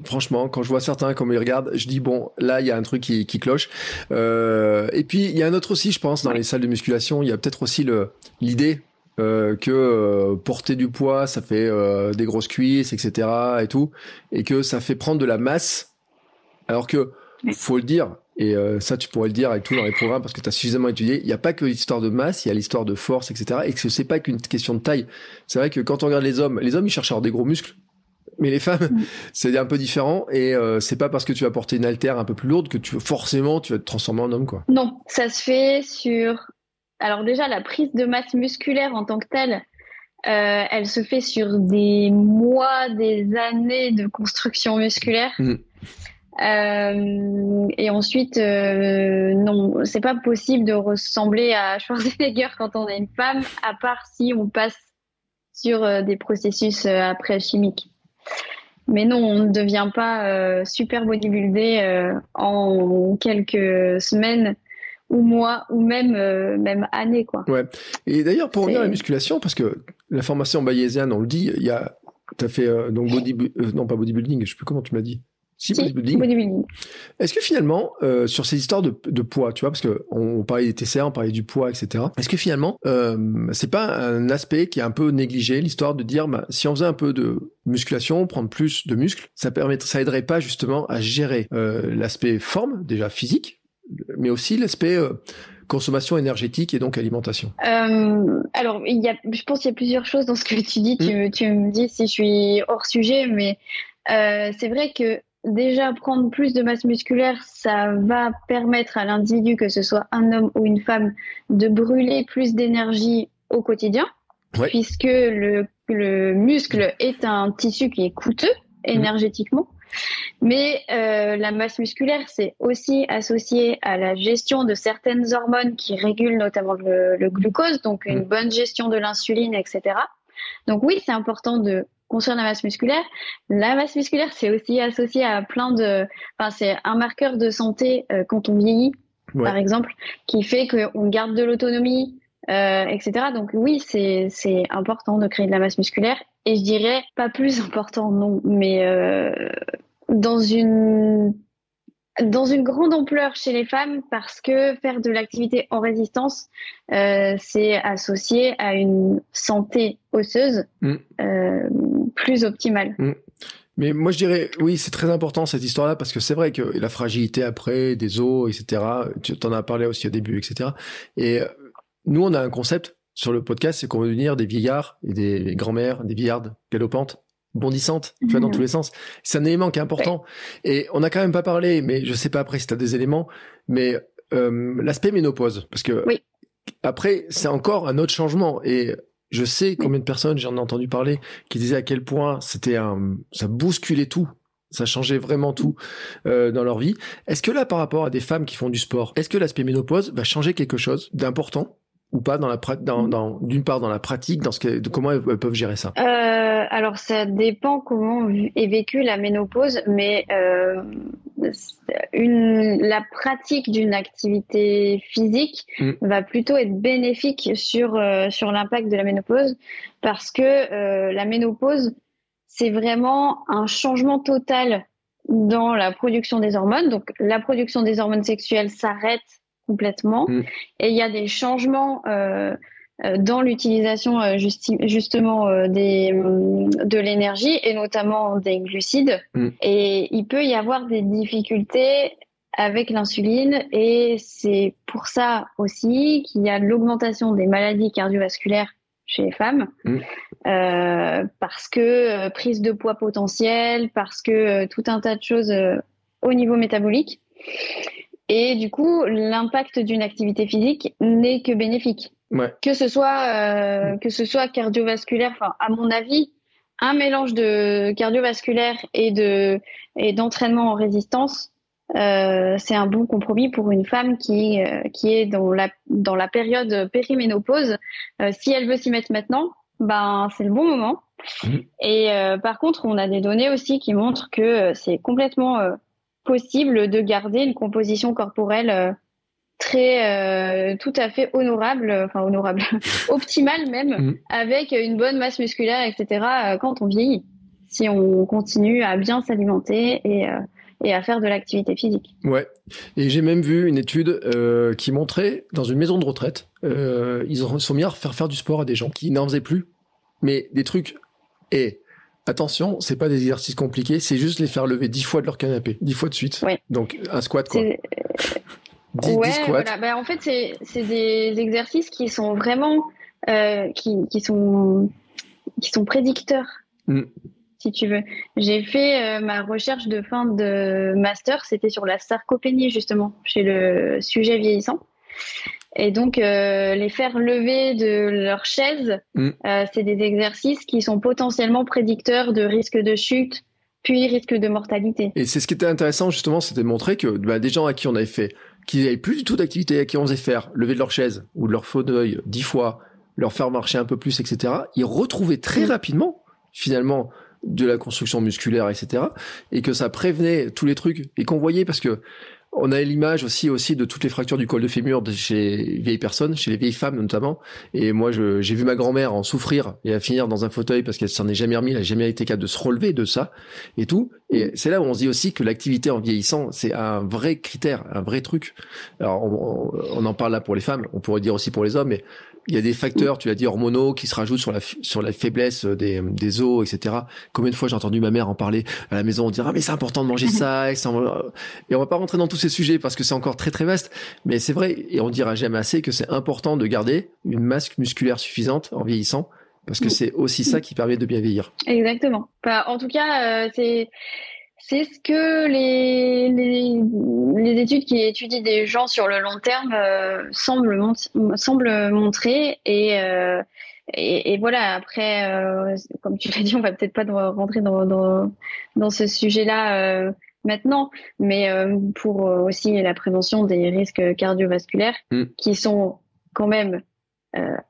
Franchement, quand je vois certains comme ils regardent, je dis bon, là il y a un truc qui, qui cloche. Euh, et puis il y a un autre aussi, je pense, dans les salles de musculation, il y a peut-être aussi le l'idée euh, que euh, porter du poids, ça fait euh, des grosses cuisses, etc. et tout, et que ça fait prendre de la masse, alors que faut le dire, et ça tu pourrais le dire avec tout dans les programmes parce que tu as suffisamment étudié, il n'y a pas que l'histoire de masse, il y a l'histoire de force, etc. Et que c'est pas qu'une question de taille. C'est vrai que quand on regarde les hommes, les hommes ils cherchent à avoir des gros muscles, mais les femmes, mm. [laughs] c'est un peu différent et c'est pas parce que tu vas porter une altère un peu plus lourde que tu forcément tu vas te transformer en homme quoi. Non, ça se fait sur alors déjà, la prise de masse musculaire en tant que telle, euh, elle se fait sur des mois, des années de construction musculaire. Mm. Euh, et ensuite, euh, non, c'est pas possible de ressembler à Schwarzenegger [laughs] quand on est une femme, à part si on passe sur des processus après chimiques. Mais non, on ne devient pas super bodybuildé en quelques semaines ou mois ou même euh, même années quoi. Ouais. Et d'ailleurs pour revenir à la musculation parce que la formation bayésienne on le dit, il y a tu as fait euh, donc body euh, non pas bodybuilding, je sais plus comment tu m'as dit. Si, bodybuilding. Est-ce que finalement, sur ces histoires de, de, poids, tu vois, parce que on, parlait des TCA, on parlait du poids, etc. Est-ce que finalement, c'est pas un aspect qui est un peu négligé, l'histoire de dire, bah, si on faisait un peu de musculation, prendre plus de muscles, ça permettrait, ça aiderait pas justement à gérer l'aspect forme déjà physique, mais aussi l'aspect consommation énergétique et donc alimentation euh, Alors, il y a, je pense qu'il y a plusieurs choses dans ce que tu dis. Tu, tu me dis si je suis hors sujet, mais euh, c'est vrai que déjà prendre plus de masse musculaire, ça va permettre à l'individu, que ce soit un homme ou une femme, de brûler plus d'énergie au quotidien, puisque le, le, muscle est un tissu qui est coûteux énergétiquement. Mais euh, la masse musculaire, c'est aussi associé à la gestion de certaines hormones qui régulent notamment le, le glucose, donc une mm. bonne gestion de l'insuline, etc. Donc oui, c'est important de construire la masse musculaire. La masse musculaire, c'est aussi associé à plein de... Enfin, c'est un marqueur de santé euh, quand on vieillit, par exemple, qui fait qu'on garde de l'autonomie, euh, etc. Donc oui, c'est important de créer de la masse musculaire. Et je dirais pas plus important, non, mais euh, dans une dans une grande ampleur chez les femmes parce que faire de l'activité en résistance, euh, c'est associé à une santé osseuse mm. euh, plus optimale. Mm. Mais moi je dirais, oui, c'est très important cette histoire-là parce que c'est vrai que la fragilité après des os, etc. Tu en as parlé aussi au début, etc. Et nous, on a un concept sur le podcast, c'est qu'on veut devenir des vieillards et des grands-mères, des vieillardes galopantes bondissante, tu vois, dans mhm. tous les sens. C'est un élément qui est important. Et on n'a quand même pas parlé, mais je sais pas après si tu as des éléments, mais euh, l'aspect ménopause, parce que après, c'est encore un autre changement. Et je sais combien de personnes j'en ai entendu parler qui disaient à quel point c'était un, ça bousculait tout. Ça changeait vraiment tout euh, dans leur vie. Est-ce que là, par rapport à des femmes qui font du sport, est-ce que l'aspect ménopause va changer quelque chose d'important? Ou pas dans la dans, dans d'une part dans la pratique dans ce que de comment elles, peuvent gérer ça? Euh, alors ça dépend comment est vécue la ménopause mais euh, une la pratique d'une activité physique mm. va plutôt être bénéfique sur euh, sur l'impact de la ménopause parce que euh, la ménopause c'est vraiment un changement total dans la production des hormones. Donc la production des hormones sexuelles s'arrête complètement. Mm. Et il y a des changements euh, euh dans l'utilisation euh, justement des, de l'énergie et notamment des glucides. Mm. Et il peut y avoir des difficultés avec l'insuline et c'est pour ça aussi qu'il y a l'augmentation des maladies cardiovasculaires chez les femmes mm. euh, parce que prise de poids potentiel, parce que tout un tas de choses au niveau métabolique. Et du coup, l'impact d'une activité physique n'est que bénéfique. Que ce soit euh, que ce soit cardiovasculaire, enfin à mon avis, un mélange de cardiovasculaire et de et d'entraînement en résistance, euh, c'est un bon compromis pour une femme qui euh, qui est dans la dans la période périménopause. Euh, si elle veut s'y mettre maintenant, ben c'est le bon moment. Mmh. Et euh, par contre, on a des données aussi qui montrent que c'est complètement possible de garder une composition corporelle euh, très euh, tout à fait honorable, enfin honorable, [laughs] optimale même, mm. avec une bonne masse musculaire, etc. Euh, quand on vieillit, si on continue à bien s'alimenter et et à faire de l'activité physique. Ouais. Et j'ai même vu une étude qui montrait dans une maison de retraite, ils sont mis à faire faire du sport à des gens qui n'en faisaient plus, mais des trucs et Attention, c'est pas des exercices compliqués, c'est juste les faire lever dix fois de leur canapé, dix fois de suite. Donc un squat quoi. 10, ouais, Voilà. Bah, en fait, c'est des exercices qui sont vraiment euh, qui, qui sont qui sont prédicteurs. Mm. Si tu veux, j'ai fait euh, ma recherche de fin de master, c'était sur la sarcopénie justement, chez le sujet vieillissant. Et donc, euh, les faire lever de leur chaise, mm. euh, c'est des exercices qui sont potentiellement prédicteurs de risque de chute, puis risque de mortalité. Et c'est ce qui était intéressant justement, c'était de montrer que bah, des gens à qui on avait fait, qui n'avaient plus du tout d'activité, à qui on faisait faire lever de leur chaise ou de leur fauteuil dix fois, leur faire marcher un peu plus, etc., ils retrouvaient très mm. rapidement, finalement, de la construction musculaire, etc., et que ça prévenait tous les trucs, et qu'on voyait, parce que on a l'image aussi aussi de toutes les fractures du col de fémur de chez les vieilles personnes, chez les vieilles femmes notamment. Et moi, j'ai vu ma grand-mère en souffrir et à finir dans un fauteuil parce qu'elle s'en est jamais remis, elle n'a jamais été capable de se relever de ça et tout. Et c'est là où on se dit aussi que l'activité en vieillissant, c'est un vrai critère, un vrai truc. Alors, on, on, en parle là pour les femmes, on pourrait dire aussi pour les hommes, mais il y a des facteurs, tu l'as dit, hormonaux qui se rajoutent sur la sur la faiblesse des, des os, etc. Combien de fois j'ai entendu ma mère en parler à la maison, on dirait ah mais c'est important de manger ça, [laughs] et, ça, et on va pas rentrer dans tous ces sujets parce que c'est encore très très vaste. Mais c'est vrai, et on dira jamais assez que c'est important de garder une masse musculaire suffisante en vieillissant parce que c'est aussi ça qui permet de bien vieillir. Exactement. en tout cas, c'est c'est ce que les, les, études qui étudient des gens sur le long terme euh, semblent, semblent montrer. Et, euh, et, voilà, après, euh, comme tu l'as dit, on va peut-être pas rentrer dans, dans, dans ce sujet-là maintenant, mais pour aussi la prévention des risques cardiovasculaires mm. qui sont quand même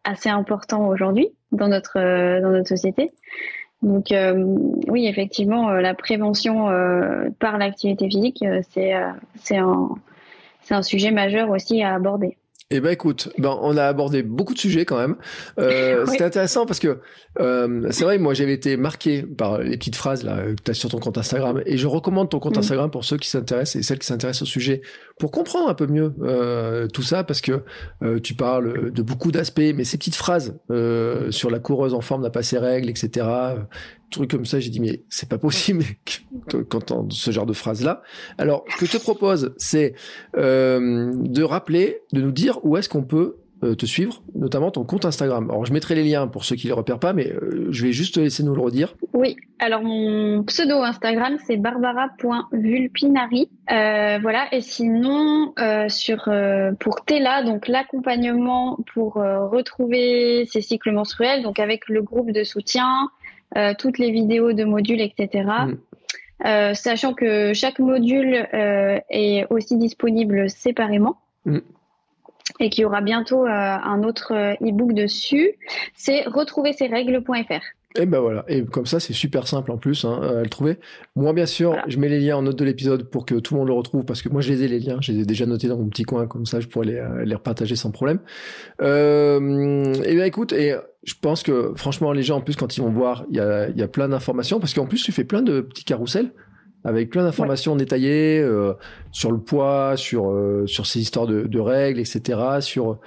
assez importants aujourd'hui dans notre, dans notre société. Donc euh, oui, effectivement, euh, la prévention euh, par l'activité physique, c'est un c'est un sujet majeur aussi à aborder. Eh ben écoute, ben on a abordé beaucoup de sujets quand même. Euh, [laughs] C'était intéressant parce que euh, c'est vrai, moi j'avais été marqué par les petites phrases là que tu as sur ton compte Instagram et je recommande ton compte mm. Instagram pour ceux qui s'intéressent et celles qui s'intéressent au sujet pour comprendre un peu mieux euh, tout ça parce que euh, tu parles de beaucoup d'aspects, mais ces petites phrases euh, sur la coureuse en forme n'a pas ses règles, etc truc comme ça, j'ai dit mais c'est pas possible [laughs] quand ce genre de phrase là. Alors ce que je te propose, c'est euh, de rappeler, de nous dire où est-ce qu'on peut euh, te suivre, notamment ton compte Instagram. Alors je mettrai les liens pour ceux qui les repèrent pas, mais euh, je vais juste te laisser nous le redire. Oui, alors mon pseudo Instagram c'est barbara.vulpinari. voilà, et sinon sur pour Tela, donc l'accompagnement pour retrouver ses cycles menstruels, donc avec le groupe de soutien, toutes les vidéos de modules, etc. Mm. Euh, sachant que chaque module euh, est aussi disponible séparément. Mm. Et qu'il y aura bientôt un autre e-book dessus, c'est retrouver ses règles.fr. Et ben voilà, et comme ça c'est super simple en plus hein, à le trouver. Moi bien sûr, je mets les liens en note de l'épisode pour que tout le monde le retrouve parce que moi je les ai les liens, je les ai déjà notés dans mon petit coin comme ça je pourrais les, euh, les repartager sans problème. Euh, et bien écoute, et je pense que franchement les gens en plus quand ils vont voir, il y a, y a plein d'informations parce qu'en plus tu fais plein de petits carousels avec plein d'informations détaillées euh, sur le poids, sur euh, sur ces histoires de, de règles, etc. Sur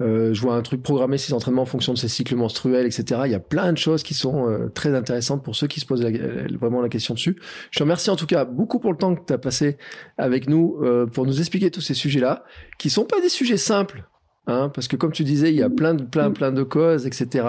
euh, je vois un truc programmer ses entraînements en fonction de ses cycles menstruels, etc. Il y a plein de choses qui sont euh, très intéressantes pour ceux qui se posent vraiment la question dessus. Je te remercie en tout cas beaucoup pour le temps que tu as passé avec nous euh, pour nous expliquer tous ces sujets-là, qui sont pas des sujets simples. Hein, parce que comme tu disais, il y a plein de plein plein de causes, etc.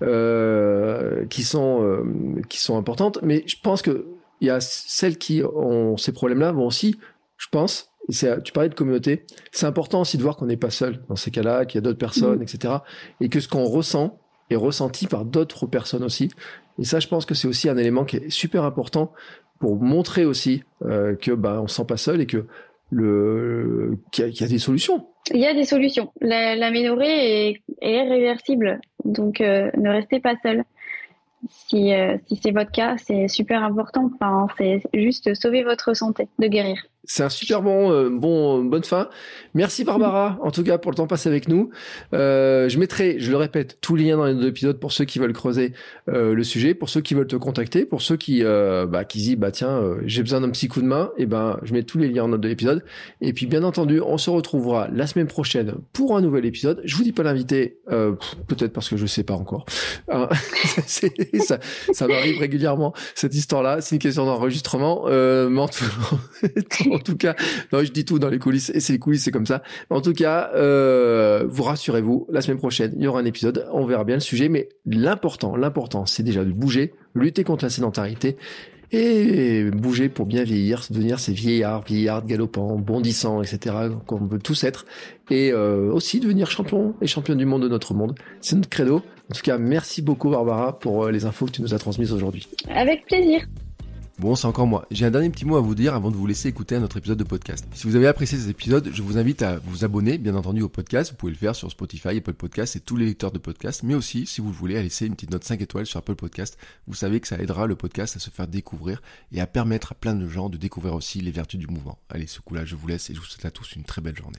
qui sont qui sont importantes. Mais je pense que il y a celles qui ont ces problèmes-là vont aussi, je pense, tu parlais de communauté. C'est important aussi de voir qu'on n'est pas seul dans ces cas-là, qu'il y a d'autres personnes, mm. etc. Et que ce qu'on ressent est ressenti par d'autres personnes aussi. Et ça, je pense que c'est aussi un élément qui est super important pour montrer aussi euh, que bah on se sent pas seul et que le qu'il y, a des solutions. Il y a des solutions. L'améliorer est, est réversible, donc euh, ne restez pas seul. Si, euh, si c'est votre cas, c'est super important. Enfin, c'est juste sauver votre santé, de guérir. C'est un super bon, euh, bon, bonne fin. Merci Barbara, en tout cas pour le temps passé avec nous. Euh, je mettrai, je le répète, tous les liens dans les deux épisodes pour ceux qui veulent creuser euh, le sujet, pour ceux qui veulent te contacter, pour ceux qui, euh, bah, qui disent, bah tiens, euh, j'ai besoin d'un petit coup de main. Et eh ben, je mets tous les liens en note de l'épisode. Et puis, bien entendu, on se retrouvera la semaine prochaine pour un nouvel épisode. Je vous dis pas l'inviter, peut-être parce que je sais pas encore. Hein, [laughs] ça, ça m'arrive régulièrement cette histoire-là. C'est une question d'enregistrement. mais en tout, [laughs] [laughs] en tout cas, non, je dis tout dans les coulisses et c'est les coulisses, c'est comme ça. En tout cas, euh, vous rassurez-vous, la semaine prochaine, il y aura un épisode, on verra bien le sujet, mais l'important, l'important, c'est déjà de bouger, lutter contre la sédentarité et bouger pour bien vieillir, devenir ces vieillards, vieillards galopants, bondissants, etc., qu'on veut tous être, et euh, aussi devenir champion et championne du monde de notre monde. C'est notre credo. En tout cas, merci beaucoup Barbara pour euh, les infos que tu nous as transmises aujourd'hui. Avec plaisir. Bon, c'est encore moi. J'ai un dernier petit mot à vous dire avant de vous laisser écouter un autre épisode de podcast. Si vous avez apprécié cet épisode, je vous invite à vous abonner, bien entendu, au podcast. Vous pouvez le faire sur Spotify, Apple Podcast et tous les lecteurs de podcast. Mais aussi, si vous le voulez, à laisser une petite note 5 étoiles sur Apple Podcast. Vous savez que ça aidera le podcast à se faire découvrir et à permettre à plein de gens de découvrir aussi les vertus du mouvement. Allez, ce coup-là, je vous laisse et je vous souhaite à tous une très belle journée.